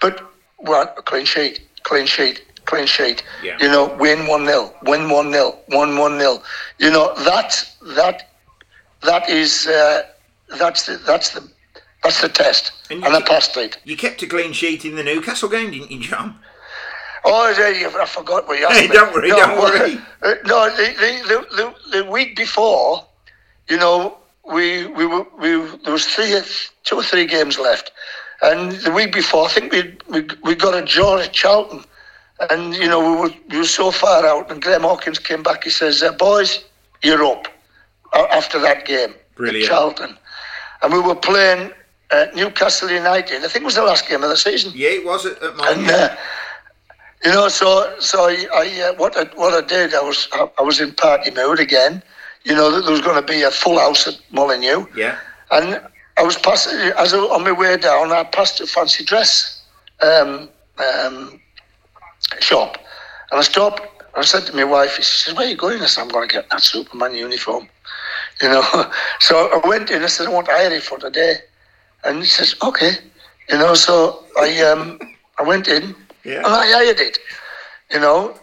but well, clean sheet, clean sheet, clean sheet. Yeah. You know, win one 0 win one 0 one one 0 You know that that that is uh, that's the that's the that's the test, And and, you I passed it. You kept a clean sheet in the Newcastle game, didn't you, John? Oh, yeah, I forgot what you asked Hey, me. don't worry, no, don't worry. uh, no, the, the, the, the, the week before, you know, we we were we there was three, two or three games left, and the week before, I think we we, we got a draw at Charlton, and you know we were we were so far out, and Graham Hawkins came back. He says, uh, "Boys, you're up." uh, After that game, Brilliant. at Charlton, and we were playing uh, Newcastle United. I think it was the last game of the season. Yeah, it was at, at. And uh, you know, so so I, I uh, what I what I did, I was I, I was in party mood again. You know that there was going to be a full house at Molineux, yeah. and I was passing as I, on my way down. I passed a fancy dress um, um, shop, and I stopped. I said to my wife, she says, "Where are you going?" I said, "I'm going to get that Superman uniform." You know, so I went in. I said, "I want it for today," and she says, "Okay." You know, so I um I went in Yeah. and I hired it. You know,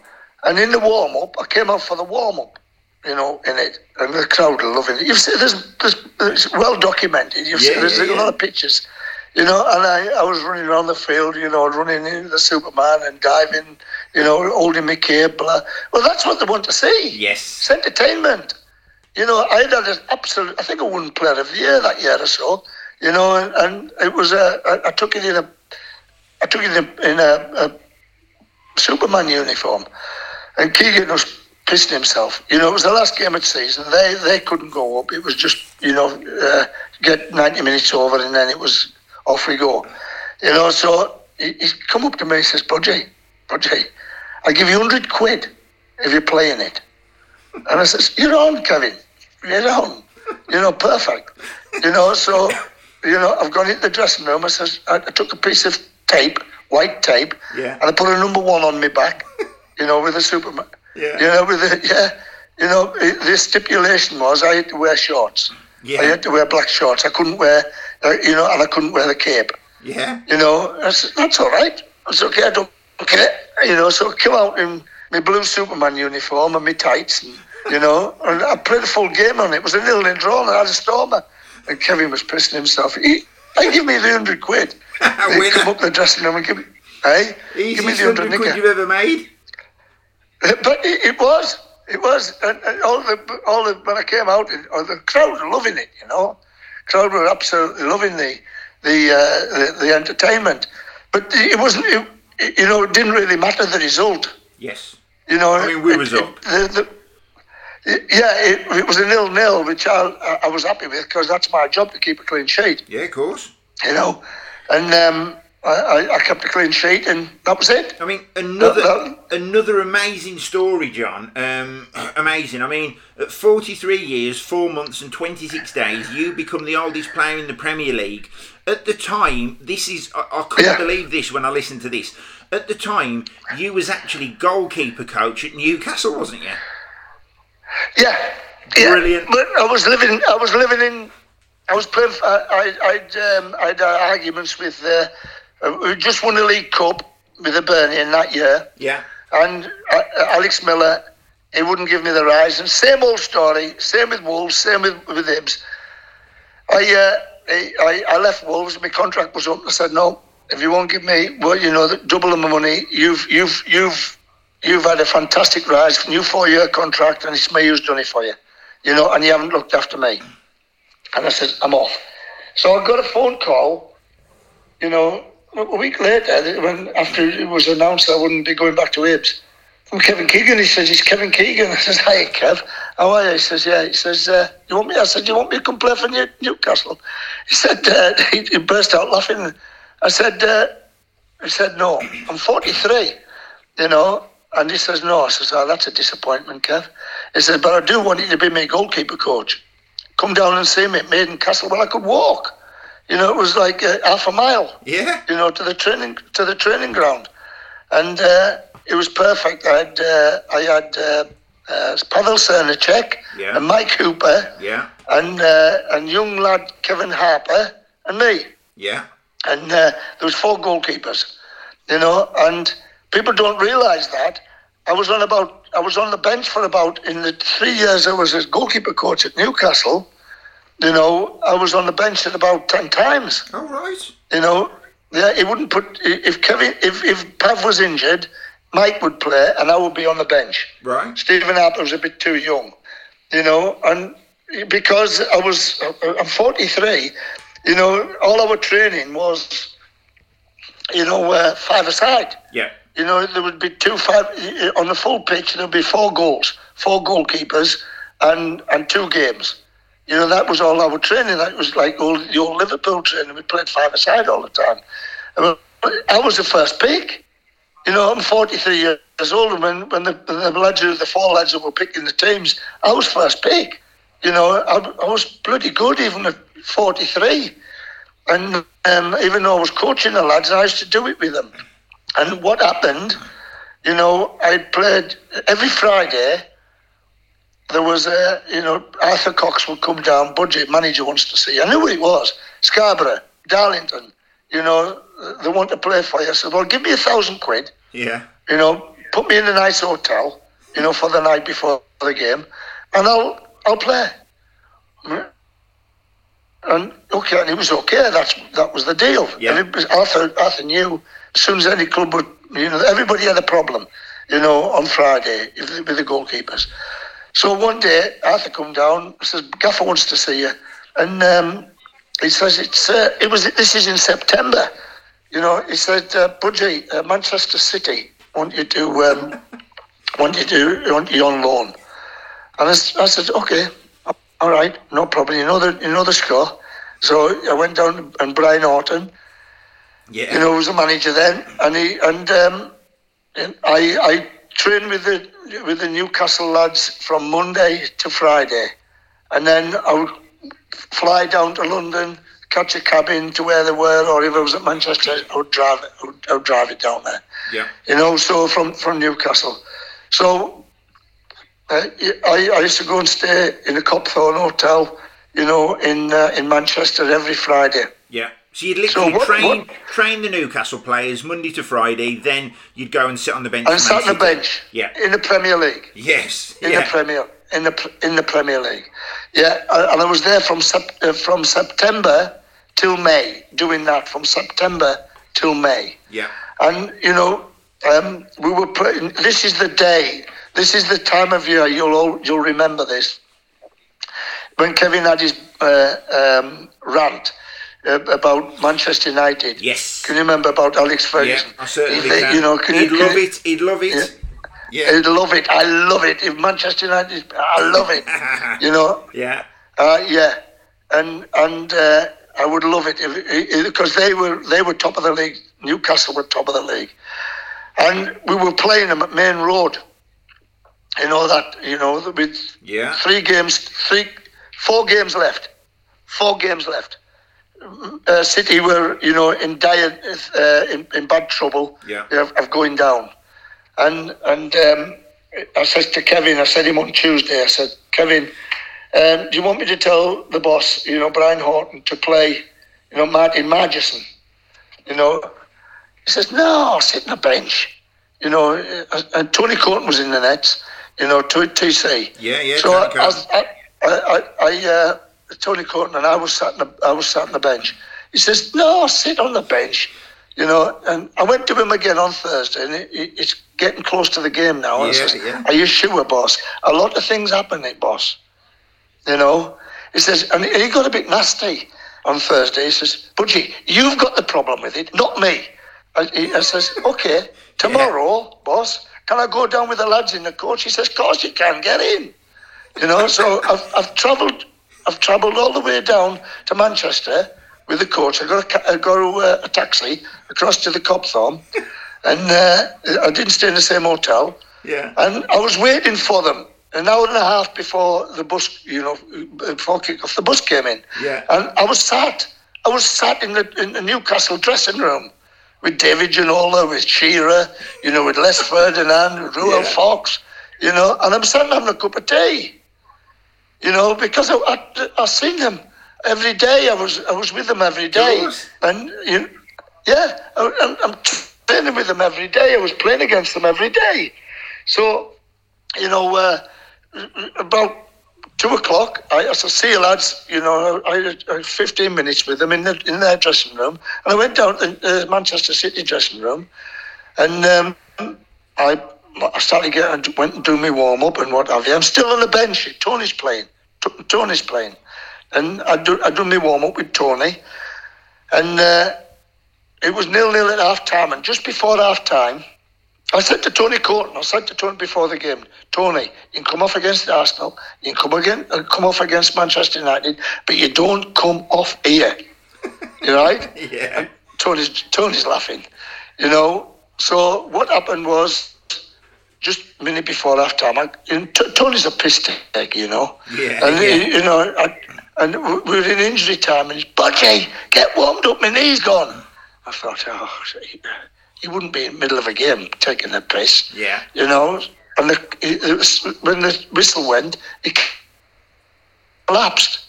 and in the warm up, I came out for the warm up. You know, in it, and the crowd are loving it. You've seen there's, there's it's well documented. You've Yeah, seen there's yeah, a yeah. lot of pictures. You know, and I, I was running around the field, you know, running into the Superman and diving, you know, holding my cape. Blah. Well, that's what they want to see. Yes. It's entertainment. You know, I had an absolute, I think I won player of the year that year or so, you know, and, and it was a, I, I took it in a, I took it in a, in a, a Superman uniform. And Keegan was pissing himself. You know, it was the last game of the season. They they couldn't go up. It was just, you know, uh, get 90 minutes over and then it was off we go. You know, so he, he come up to me and says, Budgie, Budgie, I'll give you 100 quid if you're playing it. And I says, You're on, Kevin. You're on. You know, perfect. You know, so, you know, I've gone into the dressing room. I says, I, I took a piece of tape, white tape, Yeah. and I put a number one on my back, you know, with a Superman. Yeah. You know, with the, yeah. You know, the stipulation was I had to wear shorts. Yeah. I had to wear black shorts. I couldn't wear, Uh, you know, and I couldn't wear the cape. Yeah. You know, I said, that's all right. I said, okay, I don't care. You know, so I came out in my blue Superman uniform and my tights, and, you know, and I played a full game on it. It was a nil nil draw, and I had a stormer. And Kevin was pissing himself. He, he give me the hundred quid. Winner. come up the dressing room and give me, hey, give me the hundred quid nigger. you've ever made. Uh, but it, it was, it was, and, and all the, all the, when I came out, it, oh, the crowd were loving it, you know, crowd were absolutely loving the, the, uh, the, the entertainment. But it wasn't, it, you know, it didn't really matter the result, Yes. you know. I mean, we it- was up. the, the, yeah, it, it was a nil nil, which I, I- I was happy with because that's my job to keep a clean sheet, Yeah, of course. you know, and um, I, I, kept a clean sheet, and that was it. I mean, another No, another amazing story, John. Um, amazing. I mean, at 43 years, 4 months, and 26 days, you become the oldest player in the Premier League. At the time, this is I, I couldn't Yeah. believe this when I listened to this. At the time, you was actually goalkeeper coach at Newcastle, wasn't you? Yeah, yeah. Brilliant. But I was living. I was living in. I was playing. I. I. I'd, um, I'd uh, arguments with. Uh, we just won the League Cup with the Burnley in that year, Yeah. and uh, Alex Miller. He wouldn't give me the rise, and same old story. Same with Wolves. Same with with Hibs. I. Uh, I, I, left Wolves. My contract was up. I said no. If you won't give me, well, you know, the double of my money, you've you've you've you've had a fantastic rise, new four year contract, and it's me who's done it for you. You know, and you haven't looked after me. And I said, I'm off. So I got a phone call, you know, a week later, when after it was announced I wouldn't be going back to Hibs, from Kevin Keegan. He says, It's Kevin Keegan. I says, Hi, Kev. How are you? He says, Yeah. He says, uh, You want me? I said, You want me to come play for New- Newcastle? He said, uh, he, he burst out laughing. I said, uh, He said, No, I'm 43, you know. And he says, No. I says, Oh, that's a disappointment, Kev. He says, But I do want you to be my goalkeeper coach. Come down and see me at Maiden Castle. Well, I could walk. You know, it was like uh, half a mile Yeah. you know, to the training to the training ground, and uh, it was perfect. I had uh, I had uh, uh, Pavel Srníček Yeah. and Mike Hooper Yeah. and uh, and young lad Kevin Harper and me, Yeah. and uh, there was four goalkeepers, you know, and people don't realise that. I was on about I was on the bench for about in the three years I was a goalkeeper coach at Newcastle. You know, I was on the bench at about ten times. All right. You know, yeah, he wouldn't put if Kevin if if Pav was injured, Mike would play, and I would be on the bench. Right. Stephen Harper was a bit too young, you know, and because I was, I'm 43, you know, all our training was, you know, uh, five aside. Yeah. You know, there would be two five on the full pitch. There would be four goals, four goalkeepers, and and two games. You know, that was all our training. That was like all the old Liverpool training. We played five aside all the time. I was the first pick. You know, I'm 43 years old, and when, when the, the lads, the four lads that were picking the teams, I was first pick. You know, I, I was bloody good even at 43. And um, even though I was coaching the lads, I used to do it with them. And what happened, you know, I played every Friday. There was a, you know, Arthur Cox would come down, Budgie manager wants to see. I knew who it was. Scarborough, Darlington, you know, they want to play for you. I said, well, give me a thousand quid. Yeah. You know, put me in a nice hotel, you know, for the night before the game, and I'll I'll play. And okay, and it was okay. That's that was the deal. Yeah. And it was, Arthur Arthur knew as soon as any club would, you know, everybody had a problem, you know, on Friday with the goalkeepers. So one day Arthur come down, says Gaffer wants to see you, and um, he says it's uh, it was this is in September. You know, he said, uh, Budgie, uh, Manchester City want you to um, want you to want you on loan. And I, I, said, okay, all right, no problem. You know the you know the score. So I went down and Brian Horton, yeah, you know, was the manager then, and he and, um, and I I trained with the with the Newcastle lads from Monday to Friday, and then I would fly down to London catch a cab in to where they were, or if I was at Manchester, I would drive it. I would, I would drive it down there. Yeah. You know, so from from Newcastle, so uh, I, I used to go and stay in a Copthorne hotel, you know, in uh, in Manchester every Friday. Yeah. So you'd literally So what- train what- train the Newcastle players Monday to Friday, then you'd go and sit on the bench. And sat on the bench. Yeah. In the Premier League. Yes. In yeah. the Premier. In the in the Premier League. Yeah, and I was there from uh, from September till May, doing that from September till May. yeah. And you know, um, we were playing. This is the day. This is the time of year. You'll all, you'll remember this. When Kevin had his uh, um, rant uh, about Manchester United. Yes. Can you remember about Alex Ferguson? Yeah. I certainly He- can. You know, can He'd you, love can, it. He'd love it. Yeah. I'd love it. I love it. If Manchester United, I love it. you know, Yeah. uh, yeah, and and uh, I would love it if because they were they were top of the league. Newcastle were top of the league, and we were playing them at Maine Road. You know that you know the with Yeah. three games, three, four games left, four games left. Uh, City were you know in dire uh, in, in bad trouble Yeah. of, of going down, and and um, I said to Kevin, I said him on Tuesday, I said Kevin, um, do you want me to tell the boss, you know, Brian Horton, to play, you know, Martin Margetson, you know? He says, no, sit on the bench. You know, uh, and Tony Coton was in the nets, you know, TC. Yeah, yeah, So I, I, I, I, I uh, Tony Coton and I was sat on the, I was sat on the bench. He says, no, sit on the bench. You know, and I went to him again on Thursday, and it, it, it's getting close to the game now. And I says, yeah. Are you sure, boss? A lot of things happen, eh, boss. You know, he says, and he got a bit nasty on Thursday. He says, Budgie, you've got the problem with it, not me. I, he, I says, okay, tomorrow, boss, can I go down with the lads in the coach? He says, of course you can, get in. You know, so I've, I've travelled, I've travelled all the way down to Manchester with the coach. I got a, got a, uh, a taxi across to the Copthorne, and uh, I didn't stay in the same hotel. Yeah. And I was waiting for them an hour and a half before the bus, you know, before kick-off. The bus came in. Yeah. And I was sat. I was sat in the in the Newcastle dressing room with David Ginola, with Shearer, you know, with Les Ferdinand, with Ruel Yeah. Fox, you know, and I'm sitting having a cup of tea. You know, because I, I, I seen them every day. I was I was with them every day, and you, yeah, I, I'm, I'm training with them every day. I was playing against them every day. So, you know, uh, about two o'clock, I, I said, "See you, lads." You know, I had, I had 15 minutes with them in the, in their dressing room, and I went down to the uh, Manchester City dressing room, and um, I I started getting went and do my warm up and what have you. I'm still on the bench. Tony's playing. T- Tony's playing, and I do I do my warm up with Tony, and uh, it was nil nil at half time. And just before half time, I said to Tony Coton, I said to Tony before the game, Tony, you can come off against Arsenal, you can come again, uh, come off against Manchester United, but you don't come off here. you right? Yeah. And Tony's Tony's laughing. You know. So what happened was just a minute before half time, I, and T- Tony's a piss take, you know. Yeah, And yeah. you know, I, and we were in injury time, and he's Budgie, get warmed up, my knee's gone. I thought, oh, he, wouldn't be in the middle of a game taking the piss, Yeah. you know. And the, was, when the whistle went, he collapsed,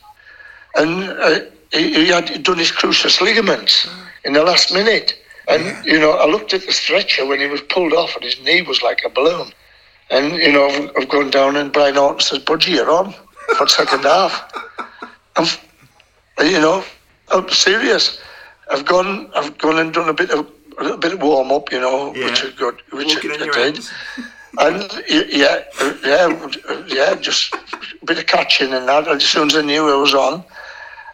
and uh, he, he had done his cruciate ligaments in the last minute. And you know, I looked at the stretcher when he was pulled off, and his knee was like a balloon. And you know, I've, I've gone down, and Brian Horton says, "Budgie, you're on for second half." I'm, you know, I'm serious. I've gone, I've gone and done a bit of a little bit of warm up, you know, Yeah. which is good, which Walking I, I did. And yeah, yeah, yeah, just a bit of catching and that. As soon as I knew I was on,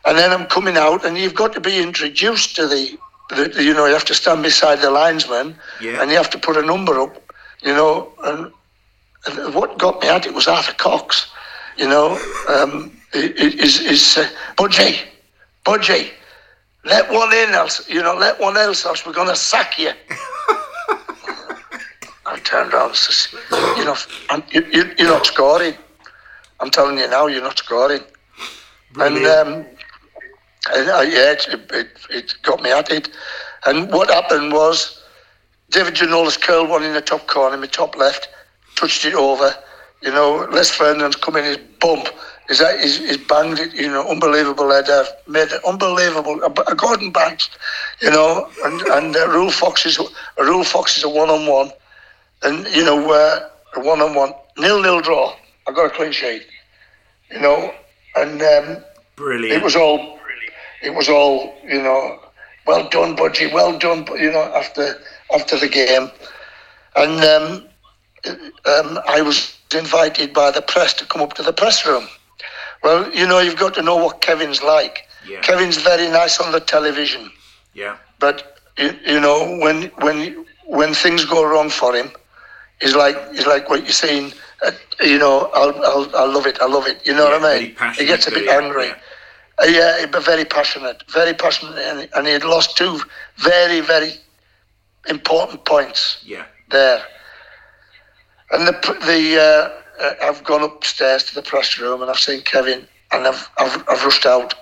and then I'm coming out, and you've got to be introduced to the, the you know, you have to stand beside the linesman, Yeah. and you have to put a number up, you know. And, and what got me at it was Arthur Cox, you know. Um, is is uh, Budgie, Budgie, let one in else, you know, let one else else we're gonna sack you. I turned around and says, you know, you, you, you're not scoring. I'm telling you now, you're not scoring. And Brilliant. um, and uh, yeah, it, it, it got me at it. And what happened was David Ginola's curled one in the top corner, my top left, touched it over. You know, Les Ferdinand's come in his bump. Is that he's, he's banged it, you know, unbelievable header, made it unbelievable. A, a Gordon Banks, you know, and and uh, Ruel Fox is a Ruel Fox is a one on one, and you know, uh, a one on one nil nil draw. I got a clean sheet, you know, and um, Brilliant. it was all, it was all, you know, well done, Budgie, well done, you know, after after the game, and um, um, I was invited by the press to come up to the press room. Well, you know, you've got to know what Kevin's like. Yeah. Kevin's very nice on the television, yeah. but you, you know, when when when things go wrong for him, he's like he's like what you're saying. Uh, you know, I'll, I'll I love it, I love it. You know Yeah, what I mean? He gets a bit angry. yeah. Uh, yeah, he'd be very passionate, very passionate, and, and he had lost two very, very important points Yeah. there. And the the uh, uh, I've gone upstairs to the press room and I've seen Kevin and I've I've, I've rushed out.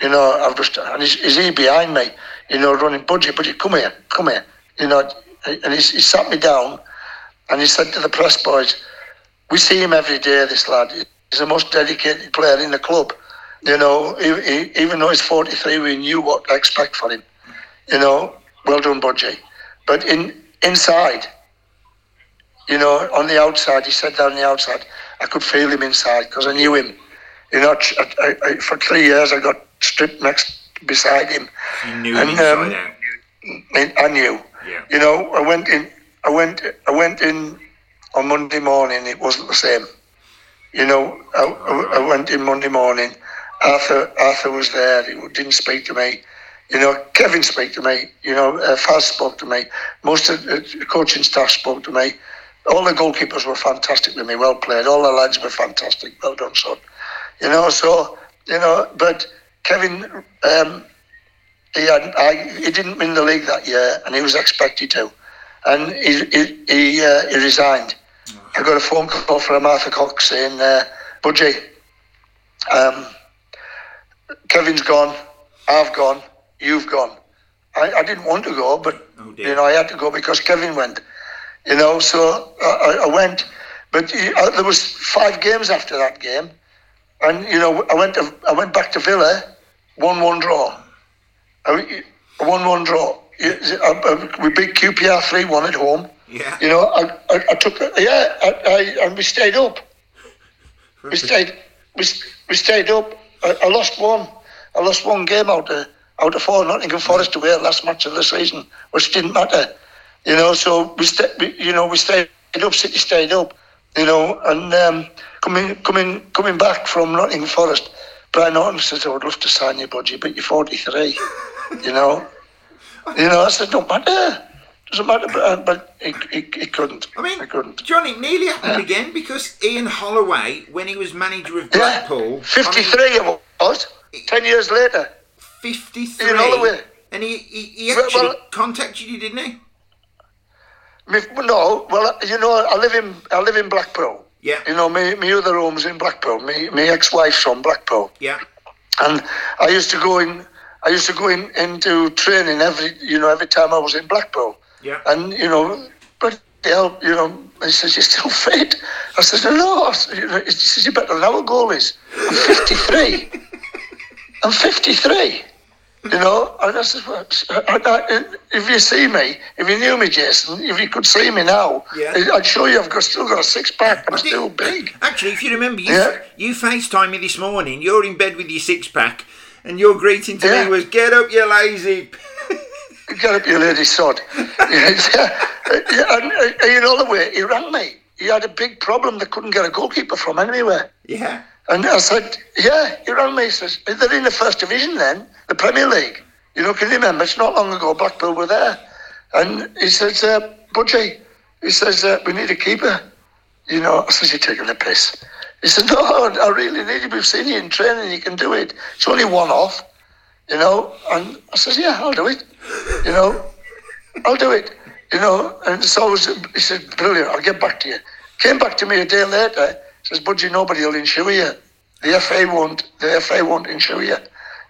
You know, I've rushed out, and he's, he's here behind me. You know, running Budgie, Budgie, come here, come here. You know, and he's, he sat me down, and he said to the press boys, "We see him every day. This lad, he's the most dedicated player in the club. You know, he, he, even though he's 43, we knew what to expect for him. You know, well done, Budgie. But in inside, you know, on the outside, he said that on the outside, I could feel him inside because I knew him. You know, I, I, I, for three years I got stripped next beside him. You knew him And, inside um, out. I, I knew. Yeah. You know, I went in. I went. I went in on Monday morning. It wasn't the same. You know, I, I, I went in Monday morning. Arthur Arthur was there. He didn't speak to me. You know, Kevin spoke to me. You know, uh, Faz spoke to me. Most of the coaching staff spoke to me. All the goalkeepers were fantastic with me. Well played. All the lads were fantastic. Well done, son. You know, so you know, but Kevin. Um, he had, I, he didn't win the league that year, and he was expected to, and he he he, uh, he resigned. I got a phone call from Arthur Cox saying, uh, "Budgie, um, Kevin's gone, I've gone, you've gone." I, I didn't want to go, but Oh, you know I had to go because Kevin went. You know, so I, I- went, but uh, there was five games after that game, and you know I went to, I went back to Villa, draw. A one-one draw. You- uh, uh, We beat QPR three-one at home. Yeah. You know, I, I, I took yeah, I, I, and we stayed up. We stayed, we, we stayed up. I, I lost one. I lost one game out of out of four. Nottingham Forest away last match of the season, which didn't matter. You know, so we, st- we you know, we stayed up, City stayed up. You know, and um, coming coming coming back from Nottingham Forest, Brian Horton says, "I would love to sign you, Budgie, but you're 43." you know, you know, I said, "Don't matter." Doesn't matter, but, uh, but he, he, he couldn't. I mean, he couldn't. Johnny, it nearly happened again because Ian Holloway, when he was manager of Blackpool, Yeah, 53 it was. 10 years later. I mean, 53, Ian Holloway. and he, he, he actually well- contacted you, didn't he? Me, no, well, you know, I live in I live in Blackpool. Yeah. You know, my, me other home's in Blackpool. My, my ex-wife's from Blackpool. Yeah. And I used to go in, I used to go in into training every, you know, every time I was in Blackpool. Yeah. And, you know, but hell, you know, he says, you're still fit. I said, no, I said, you know, he says, you're better than our goalies. I'm 53. I'm 53. You know, and I said, well, uh, I- if you see me, if you knew me, Jason, if you could see me now, Yeah. I'd show you I've got, still got a six pack. I'm still big. Actually, if you remember, you, Yeah. you FaceTime me this morning. You're in bed with your six pack, and your greeting to Yeah. me was, "Get up, you lazy." Get up, you lady sod. and, uh, you know the way he rang me. He had a big problem. They couldn't get a goalkeeper from anywhere. yeah. And I said, yeah, he rang me. He says, they're in the first division then, the Premier League. You know, can you remember? It's not long ago, Blackpool were there. And he says, uh, Budgie, he says, uh, we need a keeper. You know, I says, you're taking the piss. He said, no, I really need you. We've seen you in training. You can do it. It's only one off, you know. And I says, yeah, I'll do it. You know, I'll do it. You know, and so was, he said, brilliant, I'll get back to you. Came back to me a day later, says, Budgie, nobody will insure you. The FA won't, the FA won't insure you.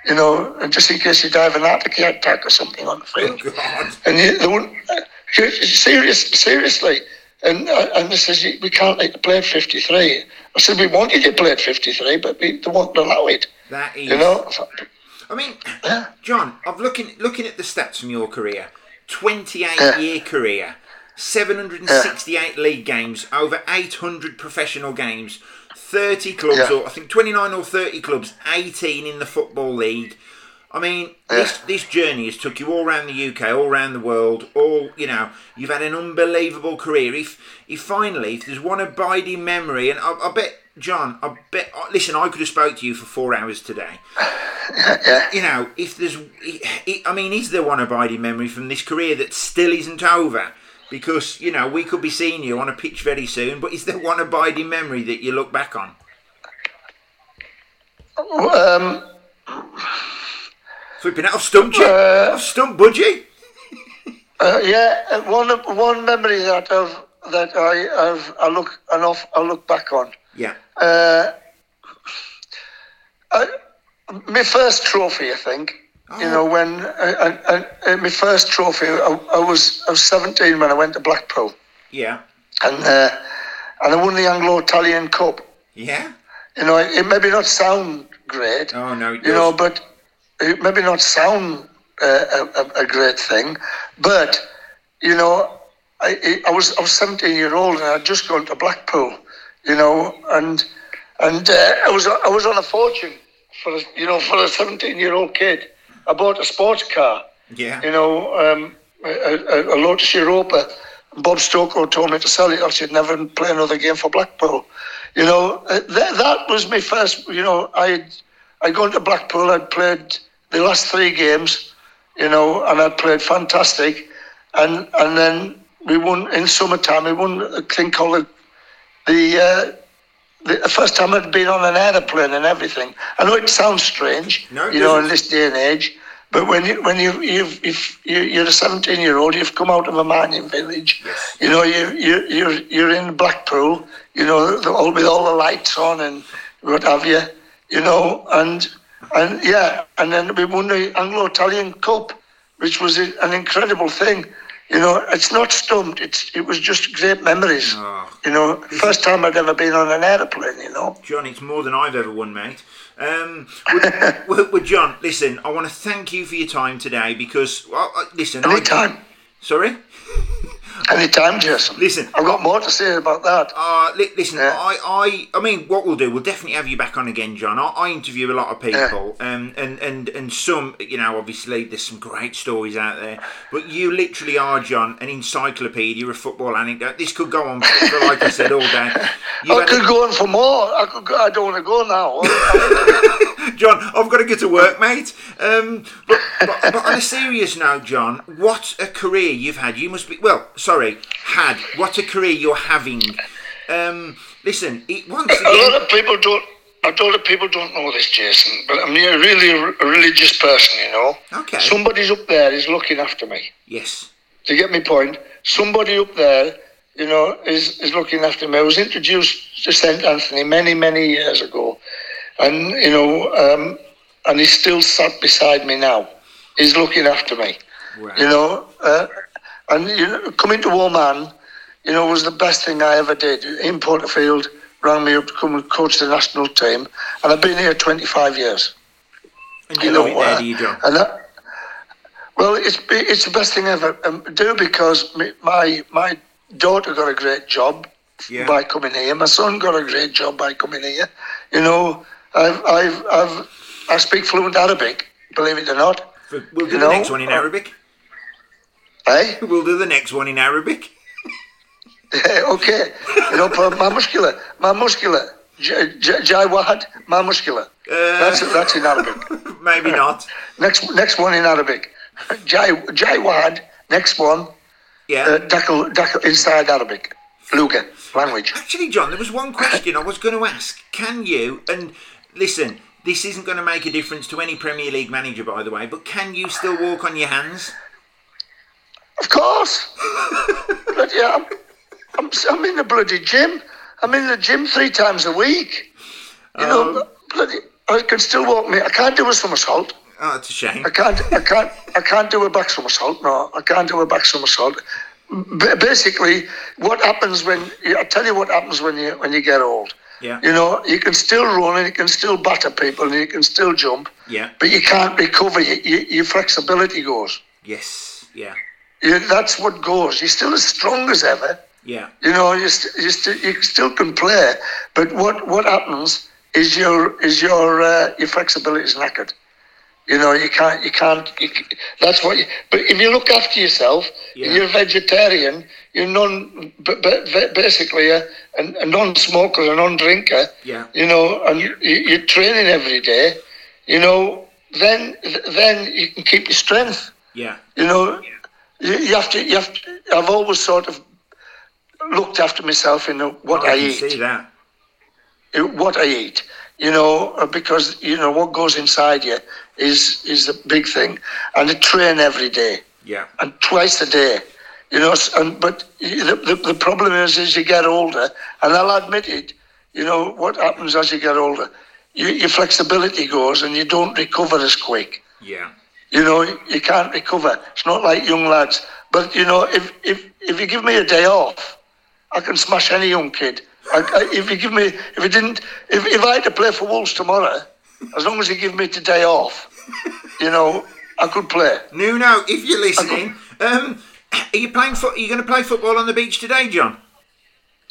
You know, and just in case you die of an attack or something on the field. God. And you, they wouldn't, uh, serious, seriously. And uh, and they says, we can't let you play at 53. I said, we wanted you to play at 53, but we, they won't allow it. That is. You know? I mean, Yeah. John, I've looking looking at the stats from your career. 28 Yeah. year career, 768 league games, over 800 professional games, 30 clubs, or I think 29 or 30 clubs, 18 in the football league. I mean, this this journey has took you all around the UK, all around the world. All you know, you've had an unbelievable career. If if finally, if there's one abiding memory, and I, I bet John, I bet. Listen, I could have spoke to you for four hours today Yeah. you know, if there's, I mean, is there one abiding memory from this career that still isn't over? Because you know, we could be seeing you on a pitch very soon, but is there one abiding memory that you look back on? Um, Flipping out, I've stumped you. Uh, I've stumped Budgie. Uh, yeah, uh, one one memory that I've that I I've, I look off I look back on. Yeah, Uh, I, my first trophy, I think. You know, when I, I, I, my first trophy, I, I was I was seventeen when I went to Blackpool, yeah, and uh, and I won the Anglo-Italian Cup. yeah. You know, it, it maybe not sound great. Oh no, it you know, but it maybe not sound uh, a, a, great thing, but you know, I, I was I was 17 year old and I'd just gone to Blackpool, you know, and and uh, I was I was on a fortune for a, you know for a 17 year old kid. I bought a sports car, yeah, you know, um, a, a, a Lotus Europa. Bob Stokoe told me to sell it. I should never play another game for Blackpool. You know, uh, that, that was my first. You know, I I'd gone to Blackpool. I'd played the last three games. You know, and I'd played fantastic. And and then we won in summertime. We won a thing called the the, uh, the, first time I'd been on an aeroplane and everything. I know it sounds strange, No, it you know, in this day and age. But when you when you you've, if you, you're a 17 year old, you've come out of a mining village. Yes. You know, you you you're you're in Blackpool. You know, the, all with all the lights on and what have you. You know, and and yeah, and then we won the Anglo-Italian Cup, which was an incredible thing. You know, it's not stumped. It's it was just great memories. Oh. You know, first time I'd ever been on an aeroplane. You know. John, it's more than I've ever won, mate. Um, well, well, well, John, listen, I want to thank you for your time today because, well, uh, listen, I- Anytime. Sorry? Anytime, Jason. Listen. I've got more to say about that. Uh, li- listen, Yeah. I, I, I mean, what we'll do, we'll definitely have you back on again, John. I, I interview a lot of people, um, and and and some, you know, obviously there's some great stories out there. But you literally are, John, an encyclopedia of football anecdote. This could go on for, like I said, all day. You've I could go on for more. I could. Go, I don't want to go now. John, I've got to get to work, mate. Um, but, but, but on a serious note, John, what a career you've had. You must be, well, sorry, had. What a career you're having. Um, listen, it, once again, a lot of people don't. A lot of people don't know this, Jason. But I'm a really a religious person, you know. Okay. Somebody's up there is looking after me. Yes. Do you get me point? Somebody up there, you know, is, is looking after me. I was introduced to St. Anthony many, many years ago. And, you know, um, and he's still sat beside me now. He's looking after me. Wow. You know, uh, and you know, coming to Oman, you know, was the best thing I ever did. Ian Porterfield, rang me up to come and coach the national team. And I've been here 25 years. And you love it there, uh, John? And that, well, it's it's the best thing ever um, do because my my daughter got a great job Yeah. by coming here. My son got a great job by coming here. You know, I've I've I've I speak fluent Arabic. Believe it or not, We'll do you the know, next one in Arabic. Eh? We'll do the next one in Arabic. okay. You know, my muscular, my muscular, J- J- Jai Wahad, my muscular. Uh, That's that's in Arabic. Maybe not. Next next one in Arabic. Jai Jai Wahad. Next one. Yeah. Uh, inside Arabic, Luga language. Actually, John, there was one question I was going to ask. Can you, and listen, this isn't going to make a difference to any Premier League manager, by the way, but can you still walk on your hands? Of course. but yeah, I'm, I'm, I'm in the bloody gym. I'm in the gym three times a week. You know, Um, bloody, I can still walk me. I can't do a somersault. Oh, it's a shame. I can't. I can't. I can't do a back somersault. No, I can't do a back somersault. B- basically, what happens when I tell you what happens when you when you get old. Yeah. You know, you can still run and you can still batter people and you can still jump, Yeah. but you can't recover. You, you, your flexibility goes. Yes. Yeah. You, that's what goes. You're still as strong as ever. Yeah. You know, you, st- you, st- you still can play, but what, what happens is your is your uh, your flexibility is knackered. You know, you can't you can't. You, that's what. You, but if you look after yourself, Yeah. you're a vegetarian, you're non b- b- basically a, a, non-smoker, a non-drinker. Yeah. You know, and you, you're training every day. You know, then then you can keep your strength. Yeah. You know, you, you have to. You have. To, I've always sort of looked after myself in what I I, can eat, see that. what I eat. You know, uh, because you know what goes inside you is is a big thing, and I train every day Yeah. and twice a day. You know, and but the, the, the problem is as you get older, and I'll admit it. You know what happens as you get older, you, your flexibility goes, and you don't recover as quick. Yeah. You know, you can't recover. It's not like young lads. But you know, if if if you give me a day off, I can smash any young kid. I, I, if you give me, if you didn't, if, if I had to play for Wolves tomorrow, as long as you give me the day off, you know, I could play. Nuno, if you're listening, um, are you playing? Fo- are you going to play football on the beach today, John?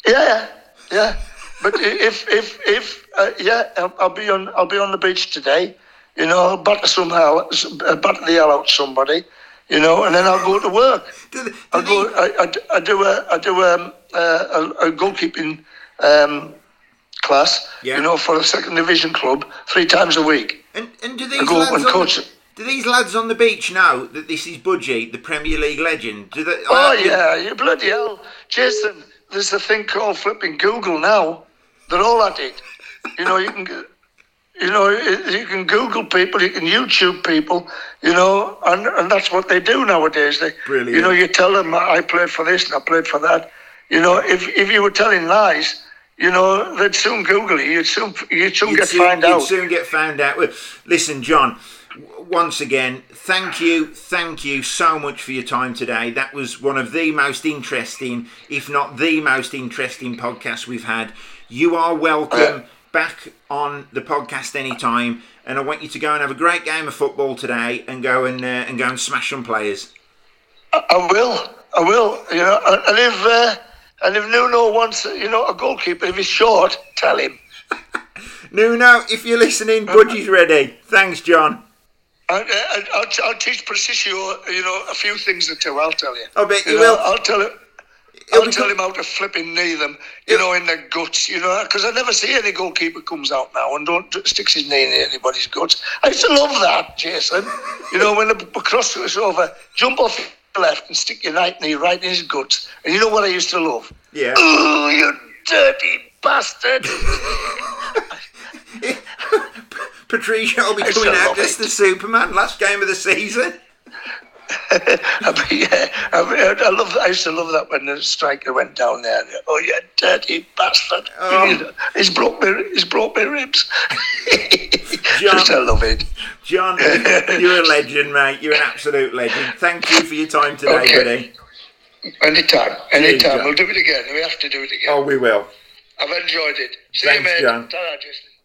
Yeah, yeah, yeah. But if if if uh, yeah, I'll, I'll be on I'll be on the beach today. You know, I'll batter some hell, uh, batter the hell out somebody. You know, and then I'll go to work. Do the- do I go. I, I, I do a I do um, uh, a, a goalkeeping um, class. Yeah. You know, for a second division club, three times a week. and, and do I these go lads and on coach. the, do these lads on the beach know that this is Budgie, the Premier League legend? Do they, Oh yeah, you bloody hell, Jason. There's a thing called flipping Google now. They're all at it. You know, you can. You know, you can Google people, you can YouTube people, you know, and, and that's what they do nowadays. They, Brilliant. You know, you tell them I played for this and I played for that. You know, if if you were telling lies, you know, they'd soon Google you. You'd soon you'd soon You'd get soon, found out. you'd soon get found out. Listen, John. Once again, thank you, thank you so much for your time today. That was one of the most interesting, if not the most interesting podcasts we've had. You are welcome uh, back on the podcast anytime, and I want you to go and have a great game of football today, and go and uh, and go and smash some players. I, I will. I will. You know, and if uh, and if Nuno wants, you know, a goalkeeper, if he's short, tell him. Nuno, if you're listening, Budgie's ready. Thanks, John. I, I, I'll, I'll teach Patrício, you know, a few things or two. I'll tell you. I bet you know, will. I'll tell him. I'll tell him how to flipping knee them, you know, in the guts, you know, because I never see any goalkeeper comes out now and don't sticks his knee in anybody's guts. I used to love that, Jason. You know, when the cross was over, jump off the left and stick your right knee right in his guts. And you know what I used to love? Yeah. Oh, you dirty bastard! Patrício will be coming out as the Superman. Last game of the season. I mean, yeah, I, mean, I love. I used to love that when the striker went down there. Oh, you dirty bastard! Oh. He's broke me. He's broke me ribs. John. Just I love it. John, you're a legend, mate. You're an absolute legend. Thank you for your time today, Okay. buddy. Anytime, anytime. We'll do it again. We have to do it again. Oh, we will. I've enjoyed it. See Thanks, you, mate. John. Jason.